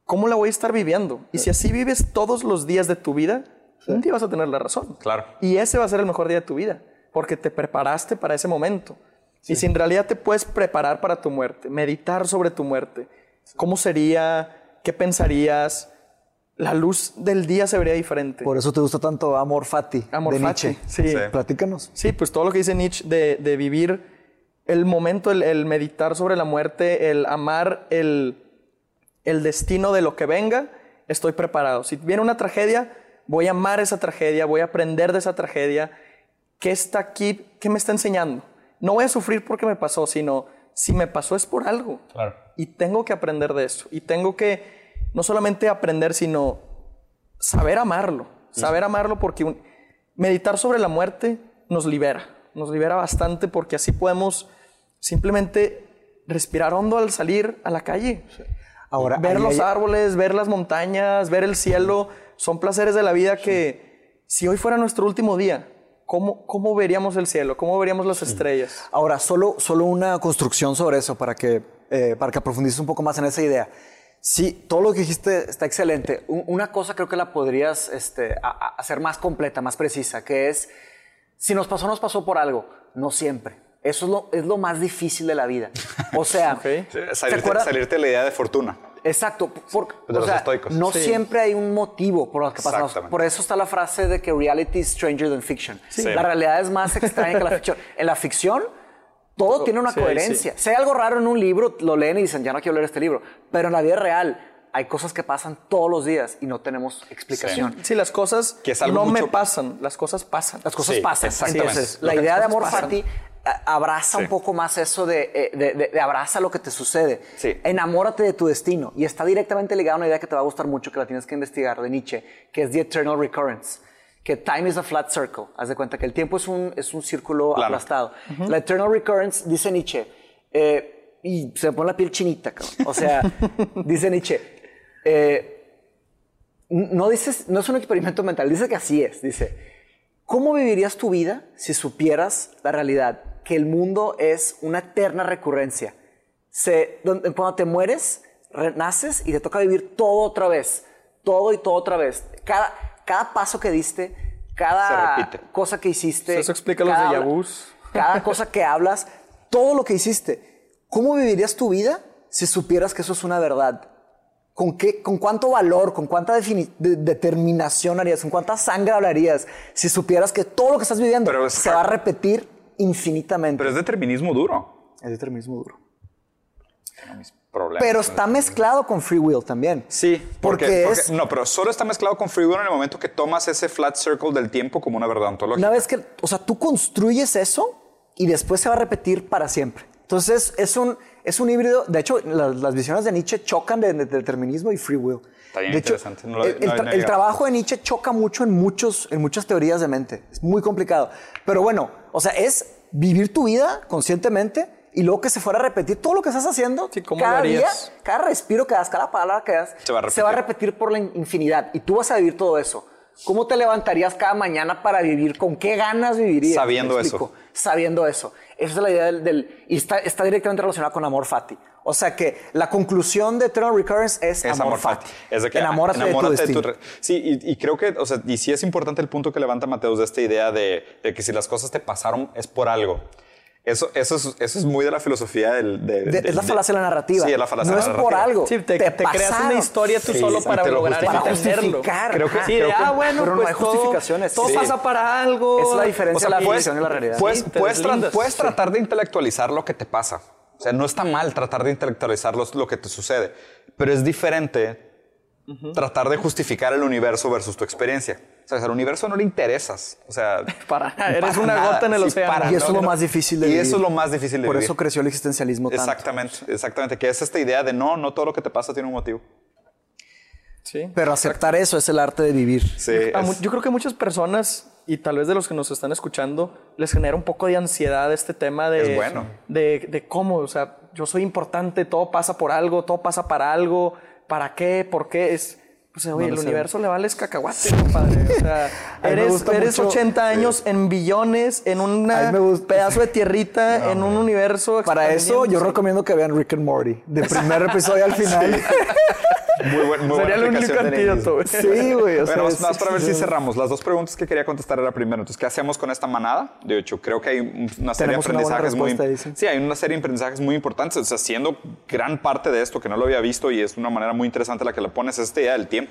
Speaker 3: ¿Cómo la voy a estar viviendo? Y si así vives todos los días de tu vida, un día vas a tener la razón.
Speaker 1: Claro.
Speaker 3: Y ese va a ser el mejor día de tu vida, porque te preparaste para ese momento. Y si en realidad te puedes preparar para tu muerte, meditar sobre tu muerte, ¿cómo sería? ¿Qué pensarías? La luz del día se vería diferente.
Speaker 2: Por eso te gusta tanto Amor Fati
Speaker 3: Amor
Speaker 2: de
Speaker 3: fati,
Speaker 2: Nietzsche.
Speaker 3: sí.
Speaker 1: Sí.
Speaker 2: Platícanos.
Speaker 3: Sí, pues todo lo que dice Nietzsche de, de vivir el momento, el, el meditar sobre la muerte, el amar el, el destino de lo que venga, estoy preparado. Si viene una tragedia, voy a amar esa tragedia, voy a aprender de esa tragedia. ¿Qué está aquí? ¿Qué me está enseñando? No voy a sufrir porque me pasó, sino si me pasó es por algo.
Speaker 1: Claro.
Speaker 3: Y tengo que aprender de eso. Y tengo que no solamente aprender, sino saber amarlo. Saber amarlo porque un- meditar sobre la muerte nos libera. Nos libera bastante porque así podemos simplemente respirar hondo al salir a la calle.
Speaker 2: Ahora,
Speaker 3: ver
Speaker 2: ahí
Speaker 3: los árboles, ver las montañas, ver el cielo, son placeres de la vida que si hoy fuera nuestro último día, ¿cómo, cómo veríamos el cielo? ¿Cómo veríamos las estrellas?
Speaker 2: Ahora, solo, solo una construcción sobre eso para que, eh, para que profundices un poco más en esa idea. Sí, todo lo que dijiste está excelente. Una cosa creo que la podrías este, a- a- hacer más completa, más precisa, que es, si nos pasó, nos pasó por algo. No siempre. Eso es lo, es lo más difícil de la vida. O sea,
Speaker 3: Ok.
Speaker 2: ¿se
Speaker 1: Salirte, salirte de la idea de fortuna.
Speaker 2: Exacto. por-
Speaker 1: De
Speaker 2: o
Speaker 1: los
Speaker 2: sea,
Speaker 1: estoicos.
Speaker 2: No
Speaker 3: Sí.
Speaker 2: siempre hay un motivo por lo que pasa.
Speaker 1: Exactamente.
Speaker 2: Por eso está la frase de que reality is stranger than fiction.
Speaker 1: Sí.
Speaker 2: La realidad es más extraña que la ficción. En la ficción, todo tiene una
Speaker 3: sí,
Speaker 2: coherencia. Si hay algo raro en un libro, lo leen y dicen, ya no quiero leer este libro. Pero en la vida real, hay cosas que pasan todos los días y no tenemos explicación.
Speaker 3: Sí, las cosas
Speaker 1: Que
Speaker 3: no me pasan, las cosas pasan.
Speaker 2: Las cosas
Speaker 1: Sí,
Speaker 2: pasan.
Speaker 1: exactamente.
Speaker 2: Entonces,
Speaker 3: Lo
Speaker 2: la idea de amor
Speaker 3: cosas pasan.
Speaker 2: Abraza
Speaker 1: Sí.
Speaker 2: un poco más eso de, eh, de- de- de abraza lo que te sucede.
Speaker 1: Sí.
Speaker 2: Enamórate de tu destino. Y está directamente ligada a una idea que te va a gustar mucho, que la tienes que investigar, de Nietzsche, que es The Eternal Recurrence. Que time is a flat circle. Haz de cuenta que el tiempo es un, es un círculo aplastado. La Eternal Recurrence, dice Nietzsche, eh, y se me pone la piel chinita, cabrón. O sea, dice Nietzsche, eh, no dices, no es un experimento mental, dice que así es. Dice, ¿cómo vivirías tu vida si supieras la realidad? Que el mundo es una eterna recurrencia. Se, donde- cuando te mueres, renaces y te toca vivir todo otra vez. Todo y todo otra vez. Cada, cada paso que diste, cada cosa que hiciste.
Speaker 3: Eso explica los
Speaker 2: cada
Speaker 3: vus.
Speaker 2: Cada cosa que hablas, todo lo que hiciste. ¿Cómo vivirías tu vida si supieras que eso es una verdad? ¿Con, qué, ¿Con cuánto valor, con cuánta de- determinación harías, con cuánta sangre hablarías si supieras que todo lo que estás viviendo
Speaker 1: Pero
Speaker 2: se va a repetir infinitamente?
Speaker 1: Pero es determinismo duro.
Speaker 2: es determinismo duro.
Speaker 1: Problemas.
Speaker 2: Pero está mezclado con free will también.
Speaker 1: Sí,
Speaker 2: Porque
Speaker 1: porque, porque-
Speaker 2: es-
Speaker 1: No, pero solo está mezclado con free will en el momento que tomas ese flat circle del tiempo como una verdad ontológica.
Speaker 2: Una vez que, o sea, tú construyes eso y después se va a repetir para siempre. Entonces es un, es un híbrido. De hecho, las, las visiones de Nietzsche chocan de, de determinismo y free will.
Speaker 1: Está bien
Speaker 2: de hecho,
Speaker 1: interesante, no lo-
Speaker 2: el,
Speaker 1: no
Speaker 2: tra- trabajo de Nietzsche choca mucho en, muchos, en muchas teorías de mente. Es muy complicado. Pero bueno, o sea, es vivir tu vida conscientemente y luego que se fuera a repetir todo lo que estás haciendo.
Speaker 3: Sí, ¿cómo
Speaker 2: cada
Speaker 3: lo
Speaker 2: día, cada respiro que das, cada palabra que das,
Speaker 1: Se va a repetir.
Speaker 2: se va a repetir por la in- infinidad. Y tú vas a vivir todo eso. ¿Cómo te levantarías cada mañana para vivir? ¿Con qué ganas vivirías?
Speaker 1: Sabiendo
Speaker 2: ¿Me explico? Sabiendo eso. Esa es la idea del... del- y está, está directamente relacionada con amor fati. O sea que la conclusión de Eternal Recurrence es,
Speaker 1: Es
Speaker 2: amor, fati.
Speaker 1: Es de que
Speaker 2: enamórate,
Speaker 1: enamórate
Speaker 2: de tu
Speaker 1: re- Sí, y, y creo que, o sea, y sí es importante el punto que levanta Mateus de esta idea de, de que si las cosas te pasaron es por algo. Eso, eso, es, eso es muy de la filosofía del... de-
Speaker 2: De-
Speaker 1: de-
Speaker 2: es la falacia de la narrativa.
Speaker 1: Sí, es la falacia
Speaker 2: No
Speaker 1: de la
Speaker 2: es por
Speaker 1: narrativa.
Speaker 2: algo.
Speaker 3: Sí, te, te creas una historia tú
Speaker 1: Sí,
Speaker 3: solo para
Speaker 1: te lo
Speaker 3: lograr
Speaker 1: justificas.
Speaker 3: entenderlo.
Speaker 2: justificar.
Speaker 1: Creo que-.
Speaker 3: Sí, de,
Speaker 1: creo que-
Speaker 3: ah, bueno,
Speaker 2: pero no
Speaker 3: pues
Speaker 2: hay
Speaker 3: todo-
Speaker 2: justificaciones.
Speaker 3: Todo
Speaker 2: Sí.
Speaker 3: pasa para algo.
Speaker 2: Es la diferencia
Speaker 1: O sea,
Speaker 2: de la
Speaker 1: puedes,
Speaker 2: ficción y la realidad.
Speaker 1: puedes,
Speaker 3: Sí, te
Speaker 1: puedes tra- puedes
Speaker 3: Sí.
Speaker 1: tratar de intelectualizar lo que te pasa. O sea, no está mal tratar de intelectualizar los- lo que te sucede, pero es diferente tratar de justificar el universo versus tu experiencia. O sea, al universo no le interesas. O sea,
Speaker 3: Para eres
Speaker 1: para
Speaker 3: una
Speaker 1: nada.
Speaker 3: gota en el
Speaker 1: Sí,
Speaker 3: océano.
Speaker 1: para
Speaker 2: Y eso es lo más difícil de
Speaker 1: Y
Speaker 2: vivir.
Speaker 1: eso es lo más difícil de
Speaker 2: Por
Speaker 1: vivir.
Speaker 2: eso creció el existencialismo tanto.
Speaker 1: Exactamente, exactamente. Que es esta idea de no, no todo lo que te pasa tiene un motivo.
Speaker 3: Sí.
Speaker 2: Pero aceptar eso es el arte de vivir.
Speaker 1: Sí, es-
Speaker 3: yo creo que muchas personas, y tal vez de los que nos están escuchando, les genera un poco de ansiedad este tema de,
Speaker 1: Es bueno.
Speaker 3: de, de cómo, o sea, yo soy importante, todo pasa por algo, todo pasa para algo, ¿para qué? ¿Por qué? Es, Pues, oye, el universo le vales cacahuate, compadre. O sea, eres, eres 80 años en billones, en un pedazo de tierrita, en un universo.
Speaker 2: Para eso, yo recomiendo que vean Rick and Morty, de primer episodio al final.
Speaker 1: Muy, buen, muy
Speaker 3: Sería el único antídoto, güey.
Speaker 2: Sí, güey.
Speaker 1: O sea, bueno, más para ver si cerramos. Las dos preguntas que quería contestar era primero, entonces, ¿qué hacemos con esta manada? De hecho, creo que hay una serie de aprendizajes muy... Sí, hay una serie de aprendizajes muy importantes. O sea, siendo gran parte de esto que no lo había visto y es una manera muy interesante la que le pones, es esta idea del tiempo.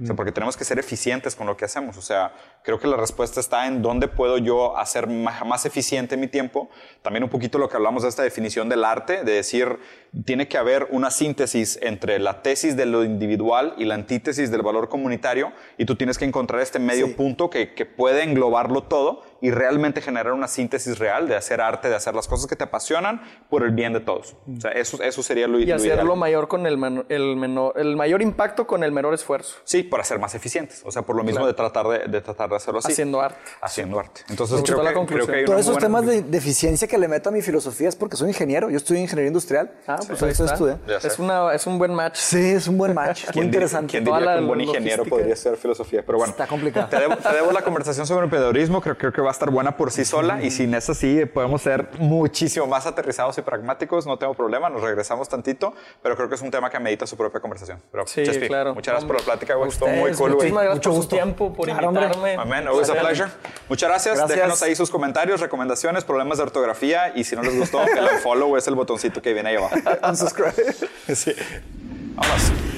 Speaker 1: O sea, porque tenemos que ser eficientes con lo que hacemos. O sea, creo que la respuesta está en dónde puedo yo hacer más, eficiente mi tiempo. También un poquito lo que hablamos de esta definición del arte, de decir, tiene que haber una síntesis entre la tesis de lo individual y la antítesis del valor comunitario, y tú tienes que encontrar este medio punto que, que puede englobarlo todo y realmente generar una síntesis real de hacer arte, de hacer las cosas que te apasionan por el bien de todos. O sea, eso, eso sería lo,
Speaker 3: y hacerlo mayor con el, el, menor, el mayor impacto con el menor esfuerzo.
Speaker 1: Sí, para ser más eficientes. O sea, por lo mismo de, tratar de, de, tratar de hacerlo así.
Speaker 3: Haciendo arte.
Speaker 1: Haciendo arte. Entonces, creo que, creo que, hay
Speaker 2: Todos esos temas de, eficiencia que le meto a mi filosofía es porque soy ingeniero. Yo estudio ingeniería industrial.
Speaker 3: Ah, pues eso estudié. Es, una, es un buen match.
Speaker 2: Sí, es un buen match. Muy interesante.
Speaker 1: ¿Quién diría que un buen ingeniero podría ser filosofía? Pero bueno.
Speaker 2: Está complicado.
Speaker 1: Te debo, la conversación sobre el pedorismo. Creo, creo que va a estar buena por sí sola y sin eso sí podemos ser muchísimo más aterrizados y pragmáticos, no tengo problema, nos regresamos tantito, pero creo que es un tema que medita su propia conversación. Pero,
Speaker 3: sí, claro.
Speaker 1: Muchas gracias por la plática, güey, estuvo muy cool, güey.
Speaker 3: Muchas gracias por su tiempo, por invitarme.
Speaker 1: Amén, always a pleasure. Muchas gracias. déjenos ahí sus comentarios, recomendaciones, problemas de ortografía y si no les gustó, que la follow es el botoncito que viene ahí abajo.
Speaker 2: Unsubscribe.
Speaker 1: sí. Vamos.